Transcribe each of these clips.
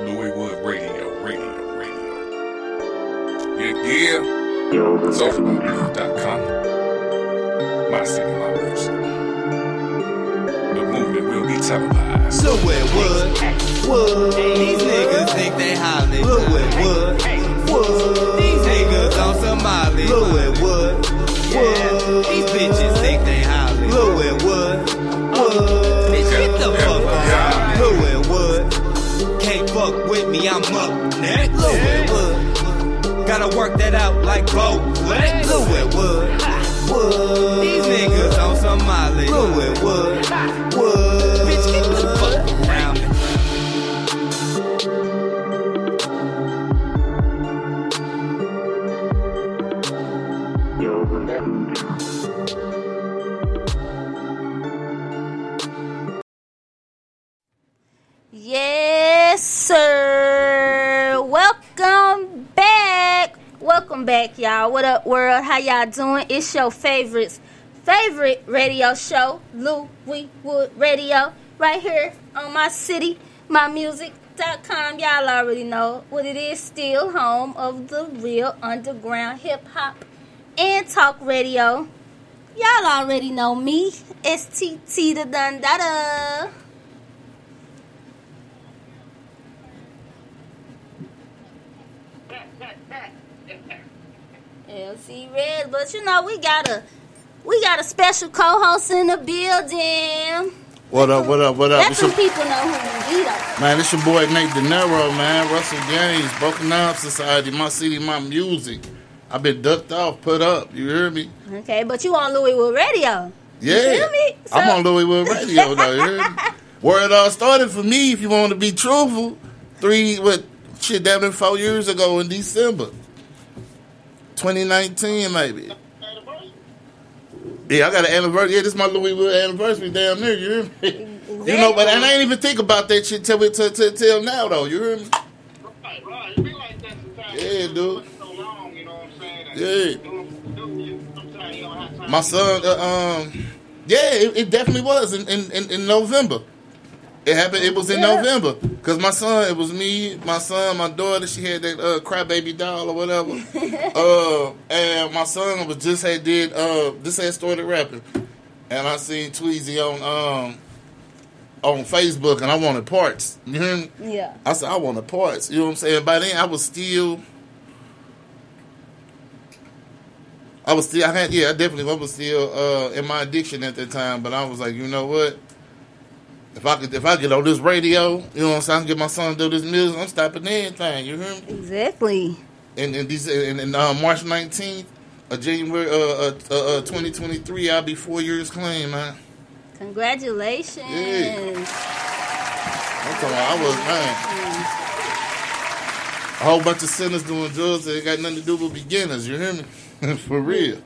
Louis Wood Radio, radio, radio. Yeah, yeah. SocialBlues.com. My city, my music. The movement will be televised. Louis Wood, Wood. These niggas think they Hollywood. Louis Wood, Wood. These niggas on Somali. Louis Wood, Wood. These I'm up next. Louis Wood. Gotta work that out like Bo. Louis Wood, Wood. These niggas on Somali. Louis Wood, Wood. Bitch, y'all. What up, world? How y'all doing? It's your favorites, favorite radio show, Louis Wood Radio, right here on my city, my music.com. Y'all already know what it is. Still home of the real underground hip hop and talk radio. Y'all already know me, STT the Dun Da Da. LC Red, but you know we got a we got a special co-host in the building. What up, what up, what up? Let some people know who you though. man, it's your boy Nate De Niro, man. Russell Gaines, Broken Down Society, my city, my music. I've been ducked off, put up. You hear me? Okay, but you on Louisville Radio. Yeah. me? I'm on Louisville Radio, though. You hear me? Where it all started for me, if you want to be truthful, three, what, shit, damn near four years ago in December. 2019, maybe. Yeah, I got an anniversary. Yeah, this is my Louisville anniversary damn near. You hear me? You know, but and I ain't even think about that shit till, till, till, till now, though. You hear me? Right, right. It be like that sometimes. Yeah, dude. So long, you know what I'm saying? Yeah. My son, uh, um, yeah, it, it definitely was in, in, in November. It happened. It was in Yeah. November because my son. It was me, my son, my daughter. She had that uh, crybaby doll or whatever. uh, and my son was just had did uh, just had started rapping, and I seen Tweezy on um on Facebook, and I wanted parts. You hear me? Yeah. I said I wanted parts. You know what I'm saying? By then I was still. I was still, I had, yeah, I definitely was still uh, in my addiction at that time. But I was like, you know what? If I could, if I get on this radio, you know what I'm saying, I can get my son to do this music. I'm stopping anything. You hear me? Exactly. And and these, and, and uh, March 19th, of January, uh, uh, uh, uh, 2023, I'll be four years clean, man. Congratulations. Yeah. I'm talking about, I was man. A whole bunch of sinners doing drugs that ain't got nothing to do with beginners. You hear me? For real.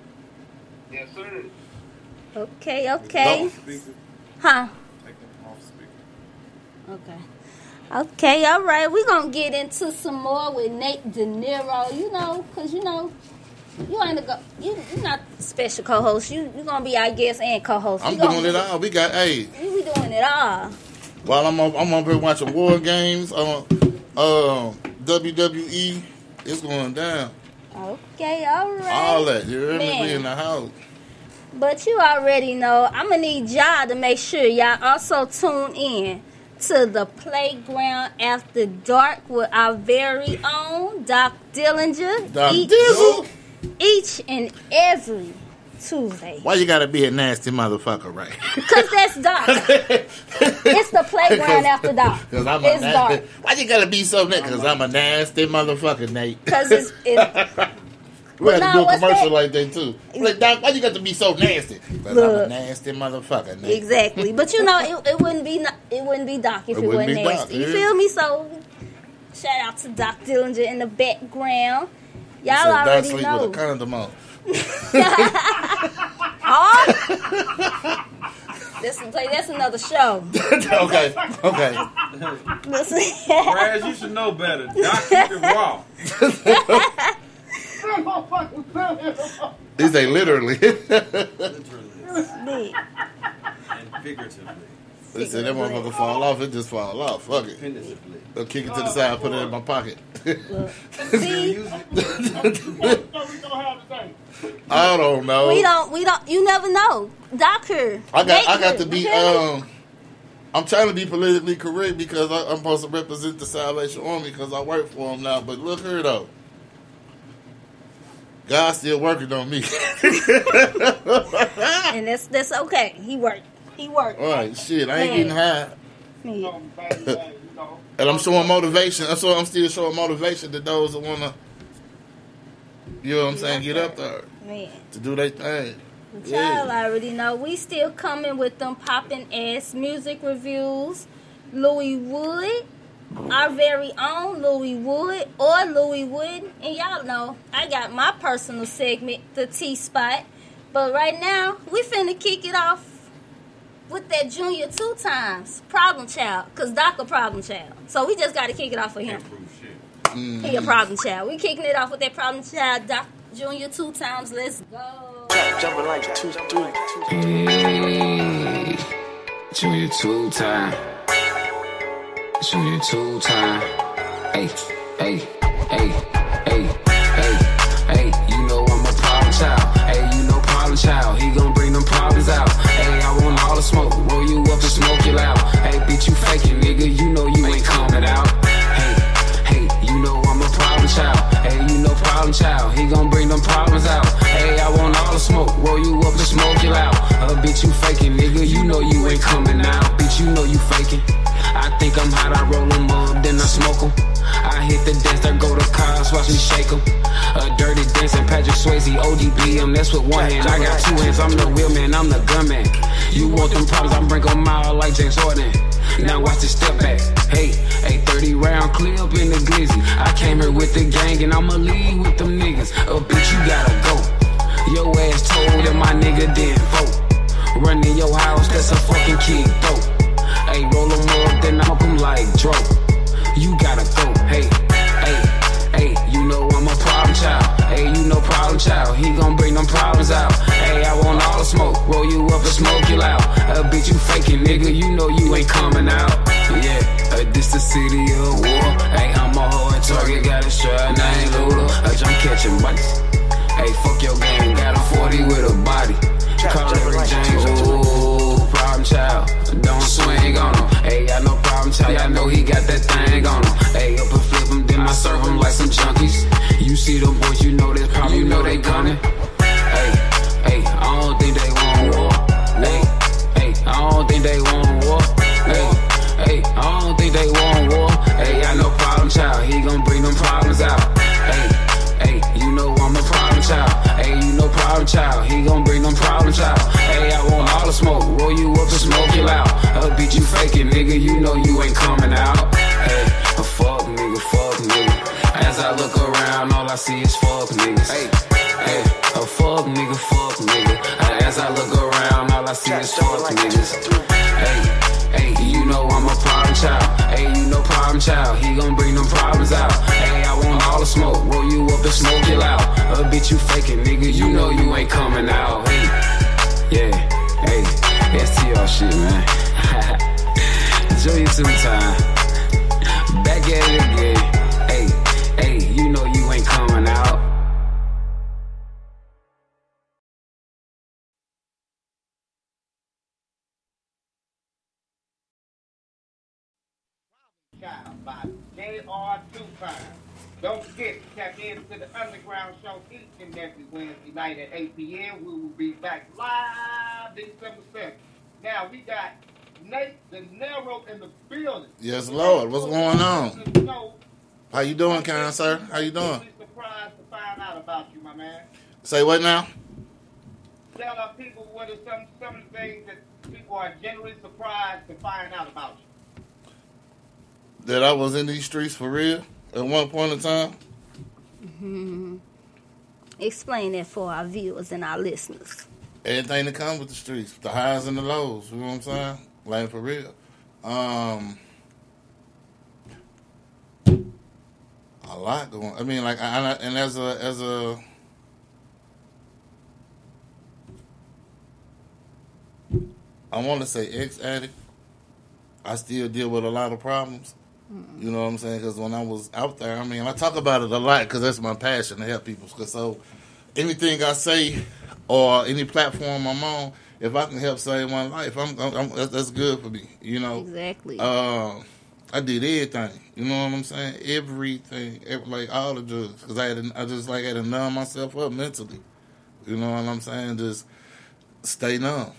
Yes, sir. Okay, okay. Huh? Okay. Okay, all right. We're going to get into some more with Nate De Niro, you know, because, you know, you ain't a go, you, you're not special co host. You, you're going to be our guest and co host. I'm doing it all. We got, hey, We doing it all. while I'm up, I'm up here watching war games on uh, WWE, it's going down. Okay, all right. All that. You hear me? Man. In the house. But you already know, I'm gonna need y'all to make sure y'all also tune in to the playground after dark with our very own Doc Dillinger. Doc each, Dizzle. each and every Tuesday. Why you gotta be a nasty motherfucker, right? Cause that's dark. it's the playground after dark. Cause I'm a nasty. dark. Why you gotta be so nasty? Cause I'm a nasty motherfucker, Nate. Cause it's, it's We had to do a commercial that? like that too. Like, Doc, why you got to be so nasty? Because I'm a Look. nasty motherfucker. nigga. Exactly, but you know, it, it wouldn't be no- it wouldn't be Doc if It it, wouldn't wasn't be Doc, nasty. You yeah. feel me? So, shout out to Doc Dillinger in the background. Y'all said, "Don't already sleep know. with a condom on. Oh, that's that's another show. okay, okay. Listen. Whereas you should know better. Doc keep it raw. He ain't literally. Literally and figuratively. They said that motherfucker fall off, it just fall off. Fuck it. Independently. I'll kick it to the side, put it in my pocket. See, I don't know. we don't, we don't. You never know. doctor. I got I got to be You feel me? um I'm trying to be politically correct because I, I'm supposed to represent the Salvation Army because I work for them now. But look here though, God's still working on me. and that's that's okay. He worked. He worked. All right, shit, I ain't Man. getting high, Yeah. and I'm showing motivation. I'm still showing motivation to those that wanna, you know what I'm saying, get up there Man. to do their thing. Y'all Yeah. already know. We still coming with them popping ass music reviews. Louis Wood, our very own Louis Wood or Louis Wood. And y'all know I got my personal segment, the T spot. But right now, we finna kick it off with that junior two times problem child. Cause Doc a problem child. So we just gotta kick it off for him. Can't prove shit. He a problem child. We kicking it off with that problem child, Doc Junior two times. Let's go. Jumping like two, three, two. Hey, Junior two time. Junior two time. Hey, hey, hey, I'm the real man, I'm the gunman. You want them problems, I bring 'em out like James Harden. Now watch the step back. Hey, hey, 30 round clip in the glizzy. I came here with the gang and I'ma leave with them niggas. Oh, bitch, you gotta go. Your ass told and my nigga didn't vote. Running your house, that's a fucking kid dope. Hey, roll 'em up, then knock 'em like Dro. You gotta go, hey, hey, hey, you know I'm a problem child. Hey, you know problem child, he gon' bring them problems out. Want all the smoke, roll you up and smoke you loud. Uh, bitch, you faking, nigga, you know you ain't coming out. Yeah, uh, this the city of war. Hey, I'm a hard target, got a strap, name Luda. Uh, I'm catching bodies. Hey, fuck your game, got a 40 with a body. Call Rick James, ooh, problem child. Don't swing on him. Hey, got no problem child, y'all know he got that thing on him. Bitch, you faking, nigga. You know you ain't coming out. Hey, yeah, hey, STR shit, man. Enjoy your time. To the Underground Show each and every Wednesday night at 8 p.m. We will be back live December 7th. Now, we got Nate De Niro in the building. Yes, Lord. What's going on? How you doing, kind sir? How you doing? Surprised to find out about you, my man. Say what now? Tell our people what are some some of the things that people are generally surprised to find out about you. That I was in these streets for real at one point in time. Hmm Explain that for our viewers and our listeners. Everything that comes with the streets, the highs and the lows. You know what I'm saying? Like for real. Um, a lot going. I mean, like, I, I- and as a as a I want to say ex addict. I still deal with a lot of problems. You know what I'm saying? Because when I was out there, I mean, I talk about it a lot because that's my passion to help people. 'Cause so anything I say or any platform I'm on, if I can help save one life, I'm, I'm, I'm that's, that's good for me. You know. Exactly. Uh, I did everything. You know what I'm saying? Everything, every, like all the drugs, because I had, to, I just like had to numb myself up mentally. You know what I'm saying? Just stay numb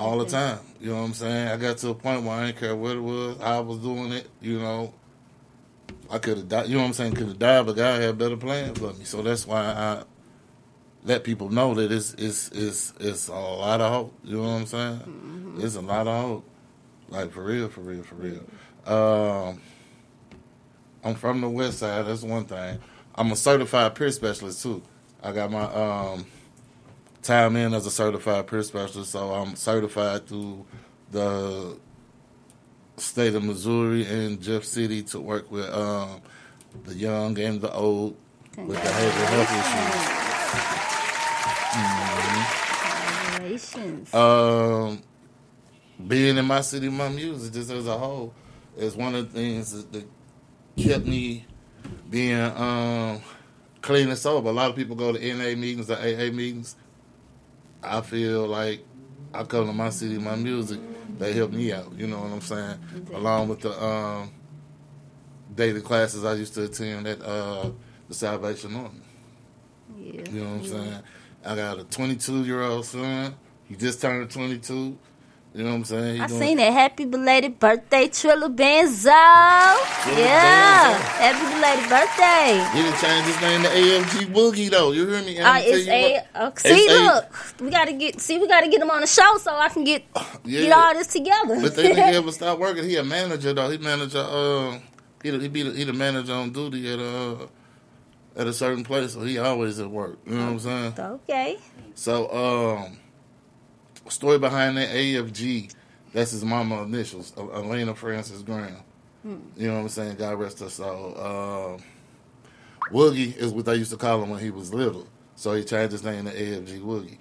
all the time. You know what I'm saying? I got to a point where I didn't care what it was, how I was doing it. You know, I could have died. You know what I'm saying? Could have died, but God had better plans for me. So that's why I let people know that it's it's it's it's a lot of hope. You know what I'm saying? It's a lot of hope. Like for real, for real, for real. Um, I'm from the West Side. That's one thing. I'm a certified peer specialist too. I got my um, time in as a certified peer specialist, so I'm certified through the state of Missouri and Jeff City to work with um, the young and the old with behavioral health issues. Mhm. Congratulations. Um, being in my city, my music, just as a whole, is one of the things that, that kept me being um, clean and sober. A lot of people go to NA meetings or AA meetings. I feel like I come to my city, my music, they help me out. You know what I'm saying? Along with the um, daily classes I used to attend at uh, the Salvation Army. Yeah. You know what I'm yeah. saying? I got a 22 year old son. He just turned 22. You know what I'm saying? I seen that. Happy belated birthday, Trilla Benzo. Yeah. Happy belated birthday. He didn't change his name to AFG Boogie though. You hear me? Uh, I'ma it's a, uh, it's see, a- look, we gotta get, see, we gotta get him on the show so I can get Yeah. get all this together. But they didn't ever stop working. He a manager though. He manager. Uh, he he be the, he the manager on duty at uh at a certain place. So he always at work. You know what I'm saying? okay. So um, story behind that AFG. That's his mama initials, Elena Francis Graham. Hmm. You know what I'm saying? God rest her soul. Um, Woogie is what they used to call him when he was little. So he changed his name to AFG Woogie.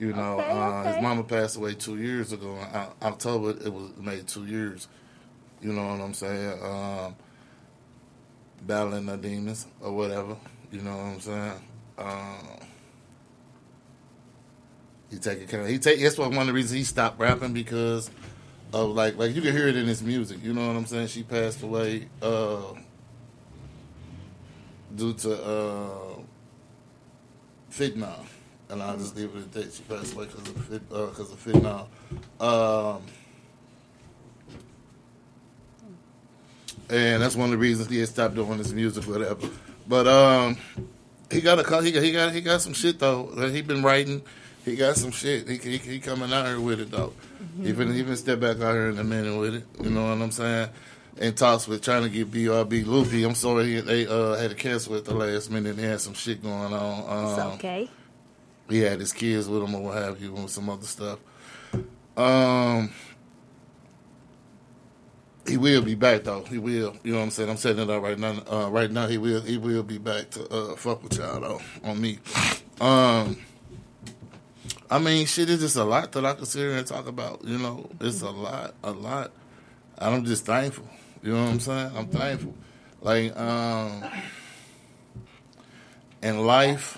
You know, Okay, uh, okay. his mama passed away two years ago. In October, it was made two years. You know what I'm saying? Um, battling the demons or whatever. You know what I'm saying? Um, he taking care. He take. That's one of the reasons he stopped rapping because of like like you can hear it in his music. You know what I'm saying? She passed away uh, due to uh, fentanyl, and I'll just leave it at that. She passed away because of fit, uh, cause of fentanyl. Um, and that's one of the reasons he had stopped doing his music, whatever. But um, he got a he got he got he got some shit though that he been writing. He got some shit. He he, he coming out here with it though. He been he been step back out here in a minute with it. You know what I'm saying? And talks with trying to get BRB loopy. I'm sorry he, they uh, had to cancel at the last minute. They had some shit going on. It's Um, okay. he had his kids with him or what have you, and some other stuff. Um, he will be back though. He will. You know what I'm saying? I'm setting it up right now. Uh, right now, he will. He will be back to uh, fuck with y'all though on me. Um, I mean, shit is just a lot that I can sit here and talk about. You know, it's a lot, a lot. I'm just thankful. You know what I'm saying? I'm thankful. Like, um, in life.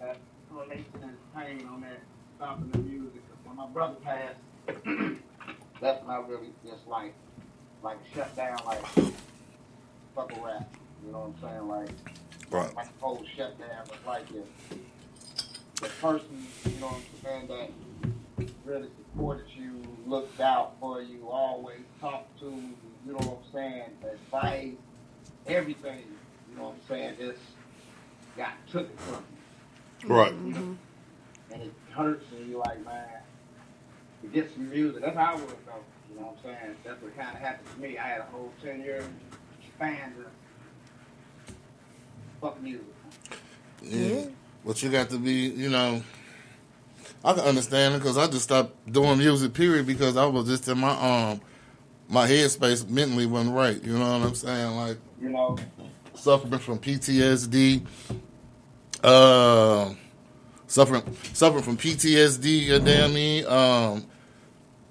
that relation and pain on that stopping the music. 'Cause when my brother passed, that's when I really just like, like shut down, like fuck a rap. You know what I'm saying? Like, Right. my whole shutdown was like this. The person, you know what I'm saying, that really supported you, looked out for you, always talked to, you know what I'm saying, advice, everything, you know what I'm saying, just got took from you. Right. You know? And it hurts and you're like, man, to get some music. That's how I would go. You know what I'm saying? That's what kind of happened to me. I had a whole 10 year span to fuck music. Yeah. But you got to be, you know, I can understand it because I just stopped doing music, period, because I was just in my um my headspace mentally wasn't right. You know what I'm saying? Like You know, suffering from PTSD, uh, suffering suffering from PTSD. You I mean? Um,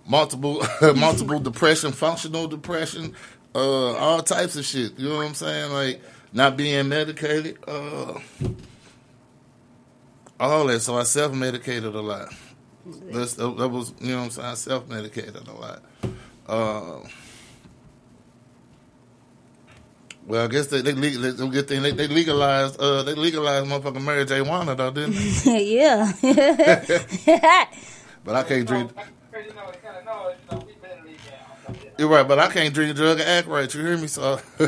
multiple multiple depression, functional depression, uh, all types of shit. You know what I'm saying? Like not being medicated, uh, all that. So I self medicated a lot. That's, that, that was you know what I'm saying. I self medicated a lot. Uh, well, I guess they they, leg- they, they, good thing they, they legalized uh they legalized motherfucking Mary J. Wanna though, didn't they? yeah. But I can't drink. you know, it kind of know, you know, we better leave down. You're right, but I can't drink, a drug, and act right. You hear me? So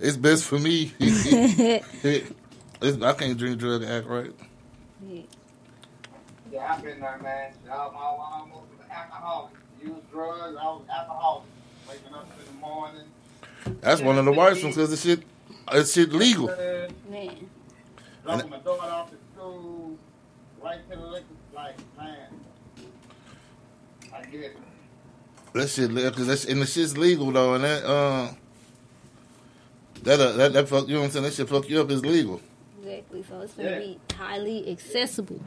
it's best for me. It's- I can't drink, drug, and act right. Yeah, I've been there, man. I'm, I'm almost an alcoholic. Use drugs. I was alcoholic. Waking up in the morning. That's one of the worst ones because the shit, it's shit legal. Man. Dropping my daughter off at school. Right to the liquor. Like, man. I get it. That shit, because that's and the shit's legal though, and that uh, that uh, that that fuck you know what I'm saying. That shit fuck you up is legal, Exactly. So it's gonna be highly accessible.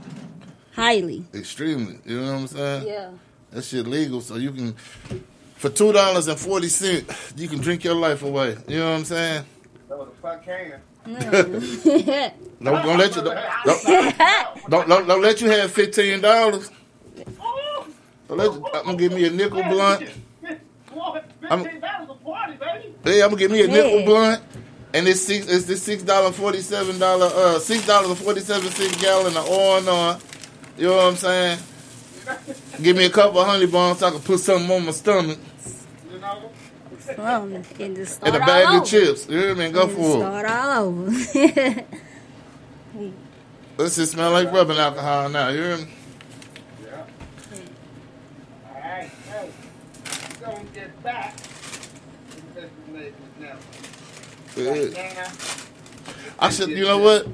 Highly. extremely. You know what I'm saying? Yeah. That shit legal, so you can for two dollars and forty cent, you can drink your life away. You know what I'm saying? So the fuck can. Don't, don't let you don't, don't, don't, don't, don't let you have fifteen dollars. Don't let you, I'm gonna give me a nickel blunt. I'm- $15 a party, baby. Yeah, I'm gonna give me a nickel Yeah. blunt. And it's six. It's this six dollar forty seven dollar. Uh, six dollars and forty seven cent gallon of oil on. You know what I'm saying? Give me a couple of honey buns so I can put something on my stomach You know? Um, and just start and a bag all of over. chips. You hear me? And Go And for it. Start all over. This just smell like rubbing alcohol now. You hear me? Yeah. All right, hey, we're gonna get back to this now. Right I should. You know what?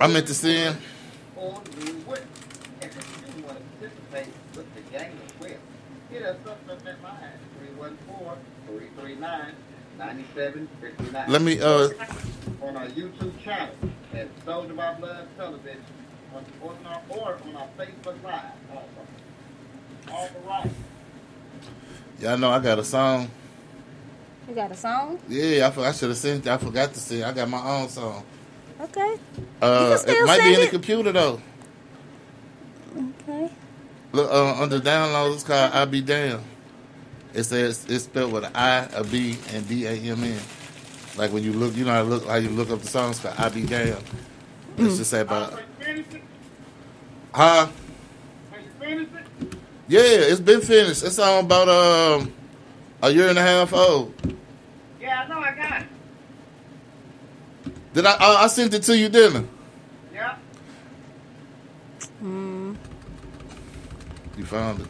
I meant to see him. or we would. And if you want to participate with the gang as well, hit us up at that line, 314-339-9759. Let me. Uh, on our YouTube channel at Soldier by Blood Television, on, on our, or on our Facebook Live. Also. All right. y'all know I got a song. you got a song? Yeah, I, for- I should have sent. I forgot to sing. I got my own song. Okay. Uh, can still it might be sing in the computer though. Okay. Look, uh, under download, it's called I Be Damn. It says it's spelled with an I, a B, and D A M N. Like when you look, you know how, look, how you look up the songs called I Be Damn. It's just say about, Uh, finished huh? Have you finished it? Yeah, it's been finished. It's on about um a year and a half old. Yeah, I know I got it. Did I? I, I sent it to you, didn't I? Yeah. Mm, You found it.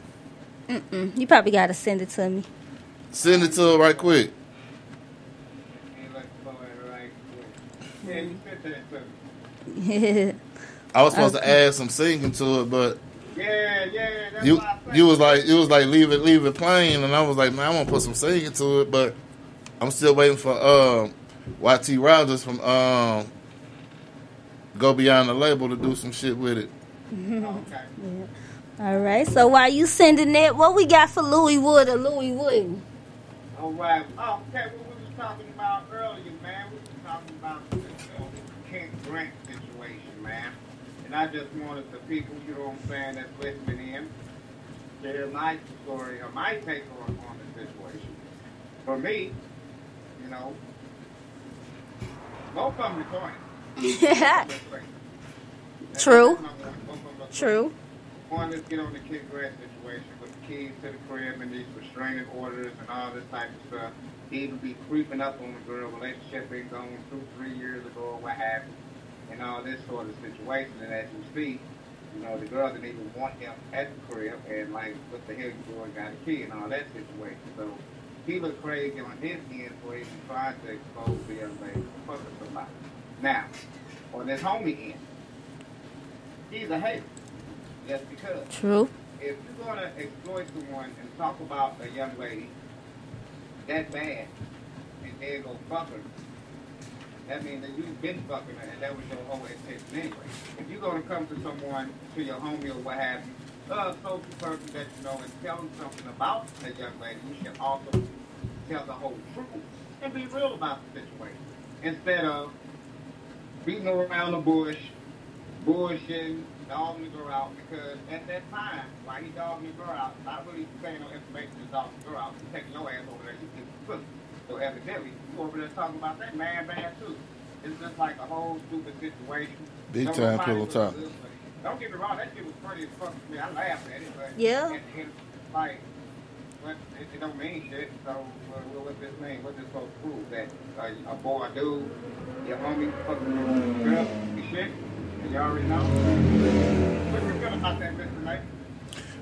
Mm. You probably got to send it to me. Send it to her right quick. Ain't like the boy right quick. Yeah, you sent that to me. I was supposed to add some singing to it, but Yeah, yeah, that's you why I said you was like you was like leave it leave it plain, and I was like man I want to put some singing to it, but I'm still waiting for um YT Rogers from um Go Beyond the Label to do some shit with it. Okay. All right. So while you sending that, what we got for Louis Wood or Louis Wood? All right. Oh, okay. What we was talking about earlier, man. We was talking about the Kent Grant situation, man. And I just wanted the people, you know what I'm saying, that's listening in, to hear my story or my take on, on the situation. For me, you know, both of them recording. True. Both of them recording. True. One, let's get on the Kent Grant situation with the keys to the crib and these restraining orders and all this type of stuff. He even be creeping up on the girl. Relationship been going two, three years ago, what have and all this sort of situation. And as you see, you know, the girl didn't even want him at the crib, and like, what the hell you doing? Got a kid and all that situation. So he looked crazy on his end for even trying to expose the young lady for fucking somebody. Now, on this homie end, he's a hater. Just because True. if you're gonna exploit someone and talk about a young lady that bad and then go fuck her, that means that you've been fucking her and that was your whole intention anyway. If you're gonna come to someone, to your homie or what have you, uh, social person that you know and tell them something about that young lady, you should also tell the whole truth and be real about the situation instead of beating around the bush, bullshitting, dogging the girl out because at that time, while he dogging the girl out, not really saying no information to dog the girl out, he's taking your ass over there, you get pussy. So evidently, you over there talking about that man bad too. It's just like a whole stupid situation. Big Don't time pillow was talk. good, but Don't get me wrong, that shit was funny as fuck to me. I laughed at it, but Yeah. it, it, like, what, it, it don't mean shit. So what, what, what this mean? What this supposed to prove? That uh, a boy, a dude, your homie, fucking girl, you shit? And you already know. What you feel about that, Mr. Knight?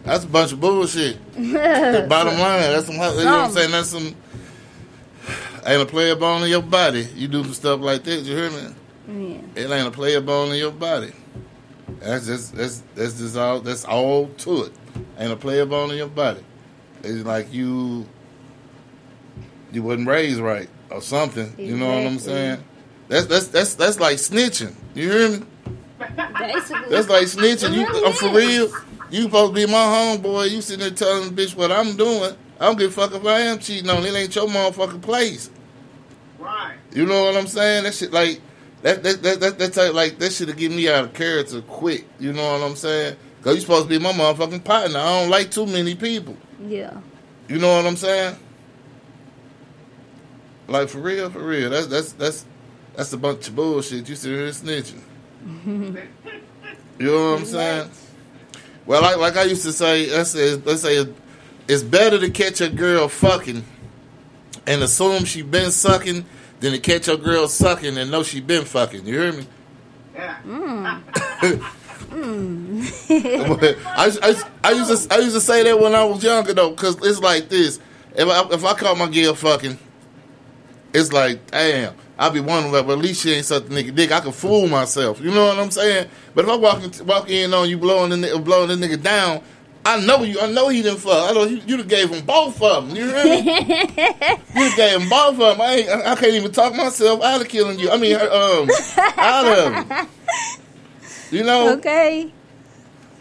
That's a bunch of bullshit. the bottom line, that's some, you know what I'm saying? That's some, ain't a player bone in your body. You do some stuff like this, you hear me? Yeah. It ain't a player bone in your body. That's just, that's, that's just all, that's all to it. Ain't a player bone in your body. It's like you, you wasn't raised right or something. You know what I'm saying? That's, that's, that's, that's like snitching. You hear me? Basically. That's like snitching. You, really I'm for real. You supposed to be my homeboy. You sitting there telling the bitch what I'm doing. I don't give a fuck if I am cheating on. It ain't your motherfucking place. Right. You know what I'm saying? That shit like that that that that, that type, like that should have get me out of character quick. You know what I'm saying? Cause you supposed to be my motherfucking partner. I don't like too many people. yeah. You know what I'm saying? Like for real, for real. That's that's that's that's a bunch of bullshit. You sit here snitching. You know what I'm saying? Well, like like I used to say, let's say let's say it's better to catch a girl fucking and assume she been sucking than to catch a girl sucking and know she been fucking. You hear me? Yeah. Mm. I, I, I used to I used to say that when I was younger though, because it's like this. If I, if I caught my girl fucking, it's like damn. I be wondering, well, at least she ain't such a nigga dick. I can fool myself. You know what I'm saying? But if I walk in, walk in on you blowing the blowing the nigga down, I know you. I know he didn't fuck. I know you. You gave him both of them. You hear me? you gave him both of them. I ain't. I, I can't even talk myself out of killing you. I mean, um, out of. You know Okay.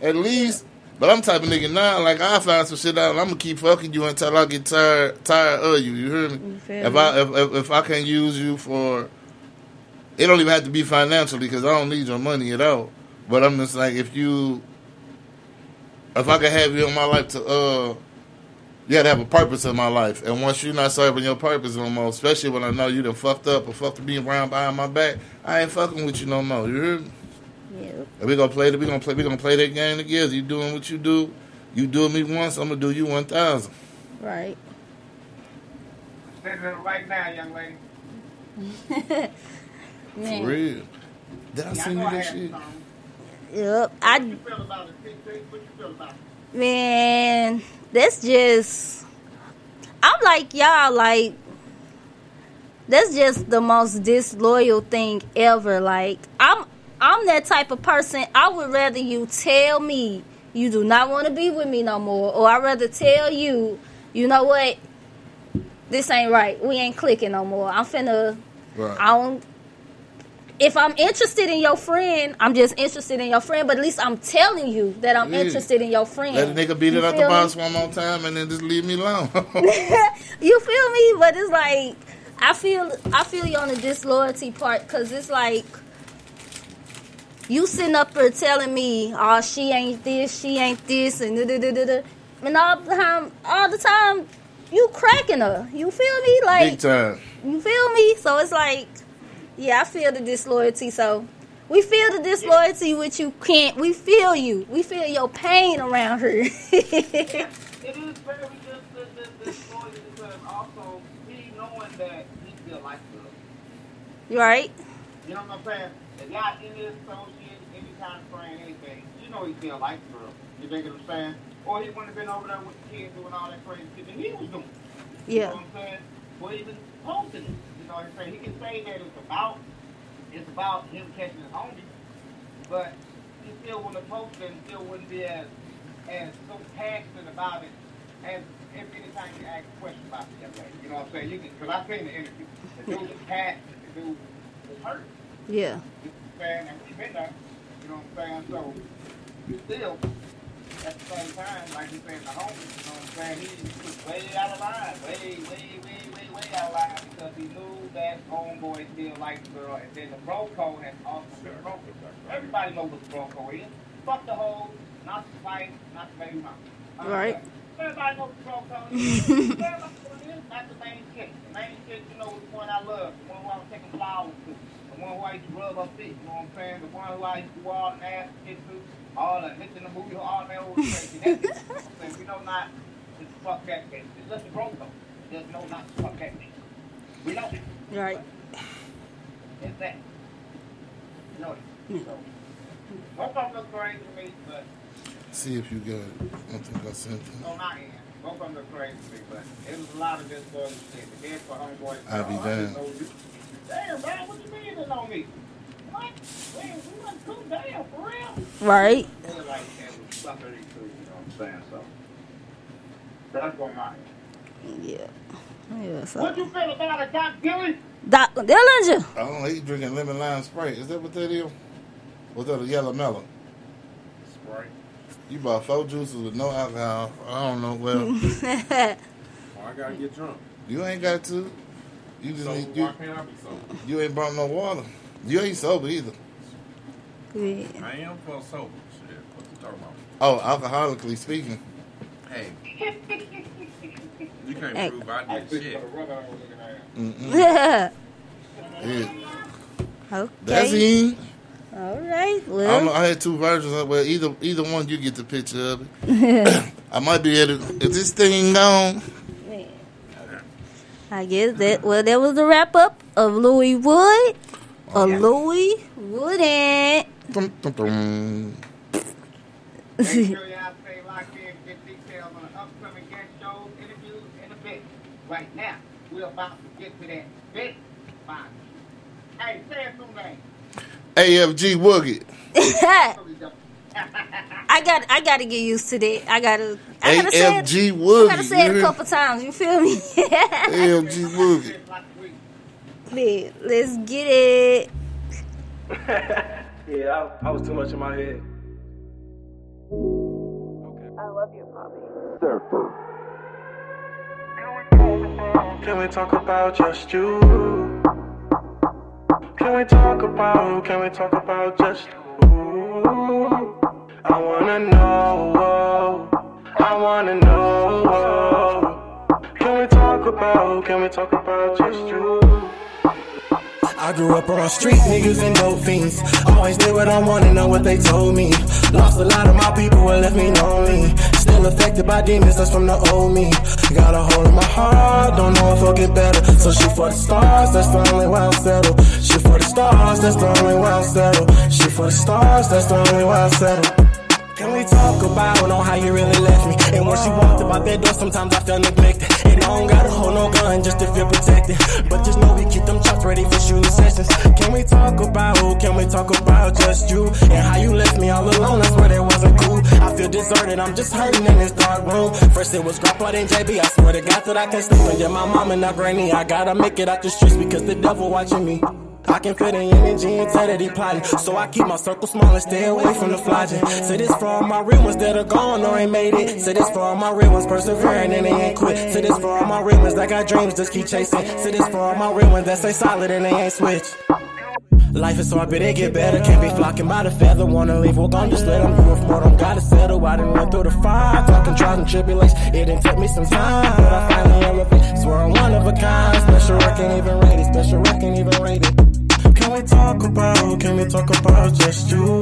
at least. But I'm type of nigga now. Like I find some shit out, and I'm gonna keep fucking you until I get tired tired of you. You hear me? You If me? I if, if if I can use you for, it don't even have to be financially because I don't need your money at all. But I'm just like if you, if I can have you in my life to uh. You gotta have a purpose in my life, and once you're not serving your purpose no more, especially when I know you done fucked up or fucked me around behind my back, I ain't fucking with you no more. You hear me? Yeah. And we gonna play that. We gonna play. We gonna play that game together. You doing what you do. You doing me once. I'm gonna do you one thousand. Right. Send it right now, young lady. For real. Did I Yeah, send know you I that shit? some. Yep. What I you feel about it, What you feel about it? man, that's just. I'm like y'all. Like that's just the most disloyal thing ever. Like I'm. I'm that type of person. I would rather you tell me you do not want to be with me no more, or I'd rather tell you, you know what, this ain't right. We ain't clicking no more. I'm finna. Right. I don't. If I'm interested in your friend, I'm just interested in your friend. But at least I'm telling you that I'm Yeah. interested in your friend. Let a nigga beat it out the box one more time and then just leave me alone. you feel me? But it's like I feel I feel you on the disloyalty part because it's like you sitting up there telling me, "Oh, she ain't this, she ain't this," and da da da da da. And all the time, all the time, you cracking her. You feel me? Like Big time. you feel me? So it's like, yeah, I feel the disloyalty. So we feel the disloyalty, which you can't. We feel you. We feel your pain around her. It is saying we just this this this story because also he knowing that he still likes her. You right? You know what I'm saying? If y'all in this associate, any kind anything, you know he still likes her. You think what I'm saying? Or he wouldn't have been over there with the kids doing all that crazy shit that he was doing. Yeah. You know what I'm saying? Or even posting it. You know what I'm saying? He can say that it's about it's about him catching his homie, but he still wouldn't have posted and still wouldn't be as as so passionate about it as if anytime you ask a question about the young lady. You know what I'm saying? You can because I've seen the interview. The dude was passionate, the dude was hurt. Yeah. You know what I'm saying? And we've been there. You know what I'm saying? So you still at the same time, like you saying, the homie, you know what I'm saying? He was way out of line, way, way, way, way, way out of line because he knew that homeboy still liked the girl. And then the bro code has also been broken. Everybody knows what the bro code is. Fuck the hoe, not the fight, not the baby mama. Uh, right. Everybody knows the bro code is. Everybody knows what it is. Not the main chick. The main chick, you know, is the one I love. The one who I was taking flowers to. The one who I used to rub her feet. You know what I'm saying? The one who I used to do all the ass shit to. All the hits in the movie, all that old crazy. That's it. You know what I'm saying? We know not to fuck that bitch. It's just the bro code. There's no not to fuck that bitch. We know it. Right. It's that. You know it. Hmm. So, both of them look crazy to me, but See if you got it. I sent it. on my end, both of them look crazy to me, but it was a lot of this boy. The head for homeboy. I'll be oh, I damned. just know you. Damn, man, what you mean on me? What? Damn, we went too damn, for real? Right. They were like, that was suckery too, you know what I'm saying? So, that's on my end. Yeah. Yeah. So. What you feel about it, Doc Gilly? Dr. Dillinger. I don't know. He drinking lemon lime Sprite. Is that what that is? Was that a yellow melon? Sprite. You bought four juices with no alcohol. I don't know. Well, Oh, I gotta get drunk. you ain't got to. You just So need, why you, can't I be sober? you ain't brought no water. You ain't sober either. yeah. I am for sober. Shit, what you talking about? Oh, alcoholically speaking. Hey. You can't Hey. prove I I did think shit. for the rubber I was looking at. Mm-mm. Yeah. Yeah. That's Okay. him. All right. I don't know. I had two versions. of Well, either either one, you get the picture of it. I might be able to. Is this thing gone? I guess that. Well, that was the wrap up of Louis Wood. Oh, of Louis Wooden. Dum, dum, dum. Make sure y'all stay locked in, get details on the upcoming guest shows, interviews, and a bit. Right now, we're about to get to that bit. Fine. Hey, say a new name. AFG Woogie. I got. I got to get used to that. I gotta. I gotta say it. AFG I gotta say it a couple times. You feel me? AFG Woogie. Yeah, Let's get it. Yeah, I, I was too much in my head. Okay. I love you, Bobby. Surfer. Can we talk about just you? Can we talk about, can we talk about just you? I wanna know, I wanna know. Can we talk about, can we talk about just you? I grew up around street niggas and dope fiends. Always did what I wanted, know what they told me. Lost a lot of my people and left me lonely. Still affected by demons, that's from the old me. Got a hole in my heart, don't know if I'll get better. So shoot for the stars, that's the only way I'll settle. Shoot for the stars, that's the only way I'll settle. Shoot for the stars, that's the only way I'll settle. Can we talk about on how you really left me? And when she walked about that door, sometimes I felt neglected. And I don't gotta hold no gun just to feel protected. But just know we keep them chops ready for shooting sessions. Can we talk about, oh, can we talk about just you? And how you left me all alone, that's where that wasn't cool. I feel deserted, I'm just hurting in this dark room. First it was Grandpa, then JB, I swear to God that I can sleep. And yeah, my mom and my granny, I gotta make it out the streets because the devil watching me. I can feel the energy he plotting. So I keep my circle small and stay away from the flogging. Say this for all my real ones that are gone or ain't made it. Say this for all my real ones persevering and they ain't quit. Say this for all my real ones that got dreams, just keep chasing. Say this for all my real ones that stay solid and they ain't switch. Life is hard, but it get better. Can't be flocking by the feather. Wanna leave, well, gone, just let them do it more. Them gotta settle. I done run through the fire. Talking trials and tribulations. It didn't take me some time, but I finally elevate. Swear I'm one of a kind. Special record, even rated. Special record, even rated. Can we talk about, can we talk about just you?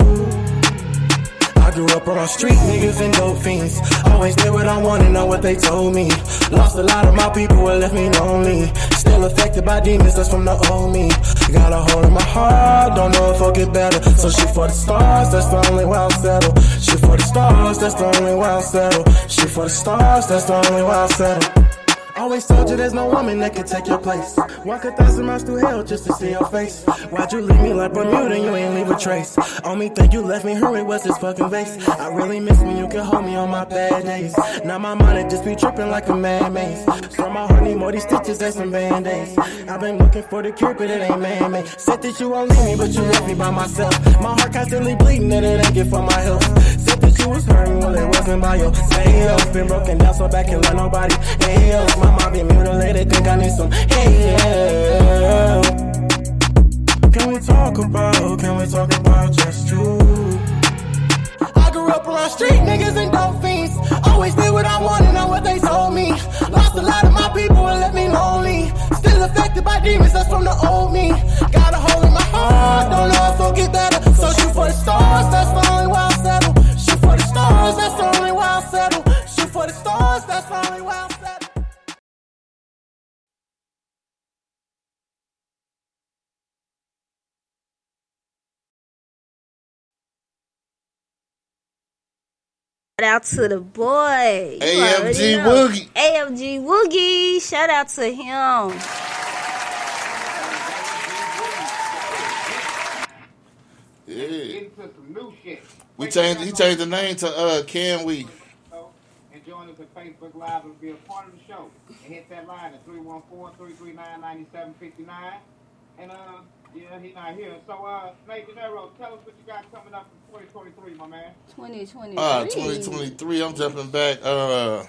I grew up around street niggas and dope fiends. Always did what I wanted, know what they told me. Lost a lot of my people, and left me lonely. Still affected by demons, that's from the old me. Got a hole in my heart, don't know if I'll get better. So shoot for the stars, that's the only way I'll settle. Shoot for the stars, that's the only way I'll settle. Shoot for the stars, that's the only way I'll settle. Always told you there's no woman that could take your place. Walk a thousand miles through hell just to see your face. Why'd you leave me like Bermuda? You ain't leave a trace. Only thing you left me hurry was this fucking vase. I really miss when you could hold me on my bad days. Now my mind it just be tripping like a mad maze. So my heart need more these stitches and some band-aids. I've been looking for the cure, but it ain't man-made. Said that you won't leave me, but you left me by myself. My heart constantly bleeding and it ain't good for my health. Said you was hurting, well it wasn't by yourself. Been broken down so bad can't let nobody help. My mom been mutilated, think I need some help. Can we talk about, can we talk about just you? I grew up around street niggas and dope fiends. Always did what I wanted, not what they told me. Lost a lot of my people and left me lonely. Still affected by demons, that's from the old me. Got a hole in my heart, don't know if I'll get better. So shoot for the stars, that's the only way stars, that's the only way I'll settle. Shoot for the stars, that's the only way I'll settle. Shout out to the boy. You AFG. Woogie. AMG Woogie. Shout out to him. Yeah. Into some new shit. We changed. He changed the name to uh, Can We? And join us at Facebook Live and be a part of the show. And hit that line at 314-339-9759. And uh, yeah, he not here. So uh, Nate De Niro, tell us what you got coming up in 2023, my man. 2023. Uh, 2023. I'm jumping back. Uh,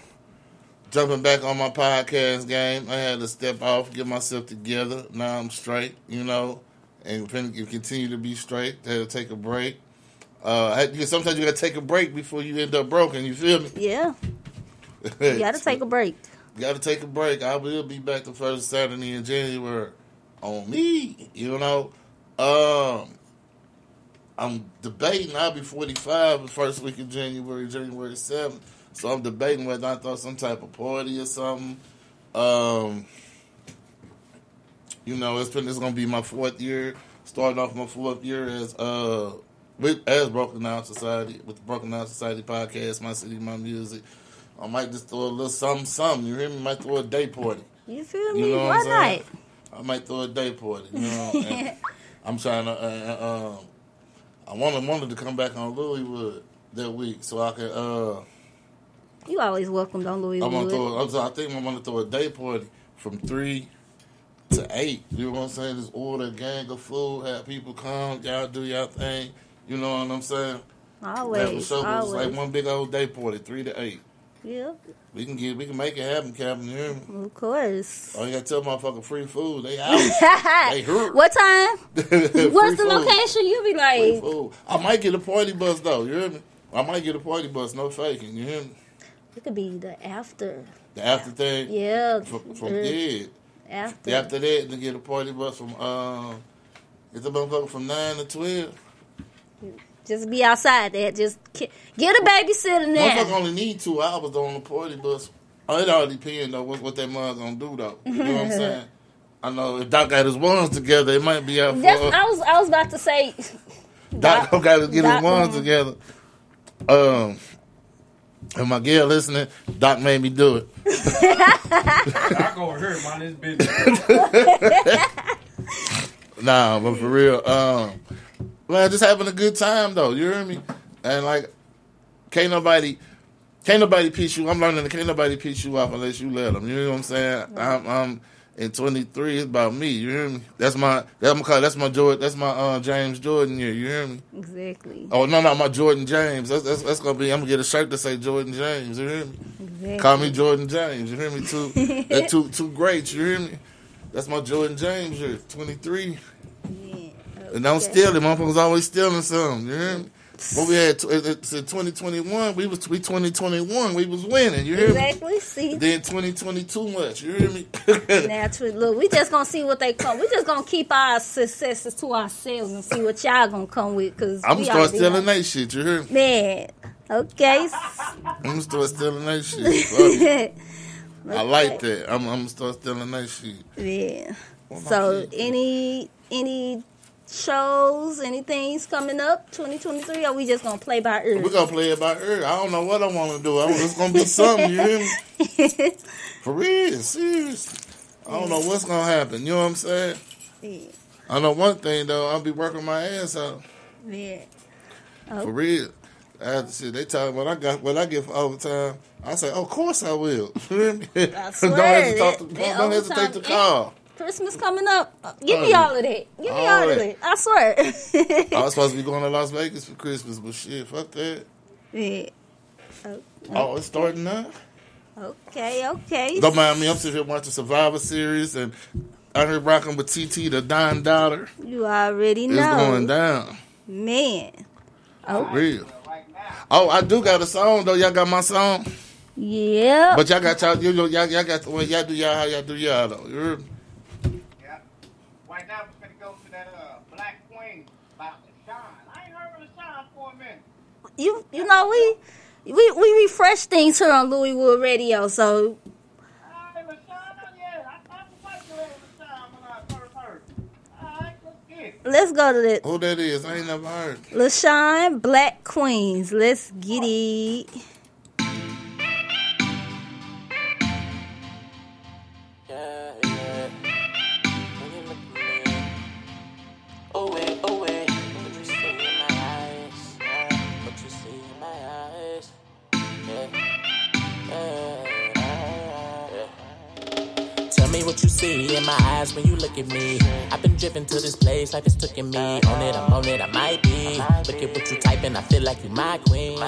jumping back on my podcast game. I had to step off, get myself together. Now I'm straight. You know, and fin- continue to be straight. Had to take a break. Uh, because sometimes you gotta take a break before you end up broken. You feel me? Yeah. You gotta take a break. You Got to take a break. I will be back the first Saturday in January on me. You know, um, I'm debating. I'll be 45 the first week of January, January 7th. So I'm debating whether I throw some type of party or something. Um, you know, it's been it's gonna be my fourth year. Starting off my fourth year as uh with as Broken Down Society with the Broken Down Society podcast, my city, my music. I might just throw a little something, something. You hear me? I Might throw a day party. You feel me? You know what I'm saying? not? I might throw a day party. You know, I'm trying to. Uh, uh, um, I wanted wanted to come back on Louiswood that week so I could. Uh, You always welcomed on Louis I'm throw. I'm I think I'm gonna throw a day party from three to eight. You know what I'm saying? Just order a gang of food, have people come, y'all do y'all thing. You know what I'm saying? Always, That was so- it was like one big old day party, three to eight. Yeah, We can get, we can make it happen, Captain. You hear me? of course. Oh, you gotta tell motherfucker free food. They out. they hurt. what time? What's the food. location? You be like. Free food. I might get a party bus though. You hear me? I might get a party bus. No faking. You hear me? it could be the after. The after thing. Yeah, From, from uh, yeah. after. After that, to get a party bus from um, get the motherfucker from nine to twelve. Just be outside there. Just get a babysitter Motherfucker now. only need two hours on the party bus. Oh, it all depends though what, what that mother gonna do though. You know what I'm saying? I know if Doc got his ones together, it might be out for. That's, I was I was about to say. Doc got to get Doc his ones gonna- together. Um, and my girl listening, Doc made me do it. I go over here, mind this business. Nah, but for real, um, man, just having a good time though. You hear me? And like, can't nobody, can't nobody piss you. I'm learning that can't nobody piss you off unless you let them. You know what I'm saying? I'm, I'm in 23. It's about me. You hear me? That's my that's my that's my Jordan. That's my uh, James Jordan year. You hear me? Exactly. Oh no, not my Jordan James. That's, that's that's gonna be. I'm gonna get a shirt to say Jordan James. You hear me? Exactly. Call me Jordan James. You hear me? Two, that two two greats. You hear me? That's my Jordan James year. 23. And don't steal it. Motherfuckers always stealing something. You hear me? What we had, it's in 2021, we was we 2021, we was winning. You hear me? Exactly. See, Then 2022 much. You hear me? naturally. Look, we just gonna see what they come. We just gonna keep our successes to ourselves and see what y'all gonna come with. Cause I'm gonna start stealing that shit. You hear me? Man, Okay. I'm gonna start stealing that shit. It. I like that. I'm, I'm gonna start stealing that shit. Yeah. So any any shows, anything's coming up 2023 or we just gonna play by ear? We're gonna play it by ear. I don't know what I want to do. I, it's gonna be something. You hear me? For real, serious. I don't know what's gonna happen. You know what I'm saying? Yeah. I know one thing though. I'll be working my ass out. Yeah. Oh. For real. I have to see. They talk when I got what I get for overtime. I say, of course I will. I don't swear, hesitate, to, that- that don't hesitate to call. Christmas coming up. Give me all of that. Give me all all of that. I swear. I was supposed to be going to Las Vegas for Christmas, but shit, fuck that. yeah. Oh, Oh, it's starting now. Okay, okay. Don't mind me. I'm sitting here watching Survivor Series, and I heard rocking with TT, the Don Daughter. You already know. It's going down. Man. For Oh, real. Oh, I do got a song though. Y'all got my song, yeah. but y'all got y'all. You know, y'all, y'all got well, y'all do y'all how y'all do y'all though. You heard me? Right now, we're gonna go to that uh, Black Queen by LaShawn. I ain't heard of LaShawn for a minute. You you know we we we refresh things here on Louisville Radio, so Hey, LaShawn, yeah, I, I like the way LaShawn when I first heard. All right, let's let's go to the Who that is? I ain't never heard. LaShawn Black Queens. Let's get it. Eyes when you look at me. I've been driven to this place, life is taking me. On it, I'm on it, I might be. Look at what you typing, I feel like you my queen.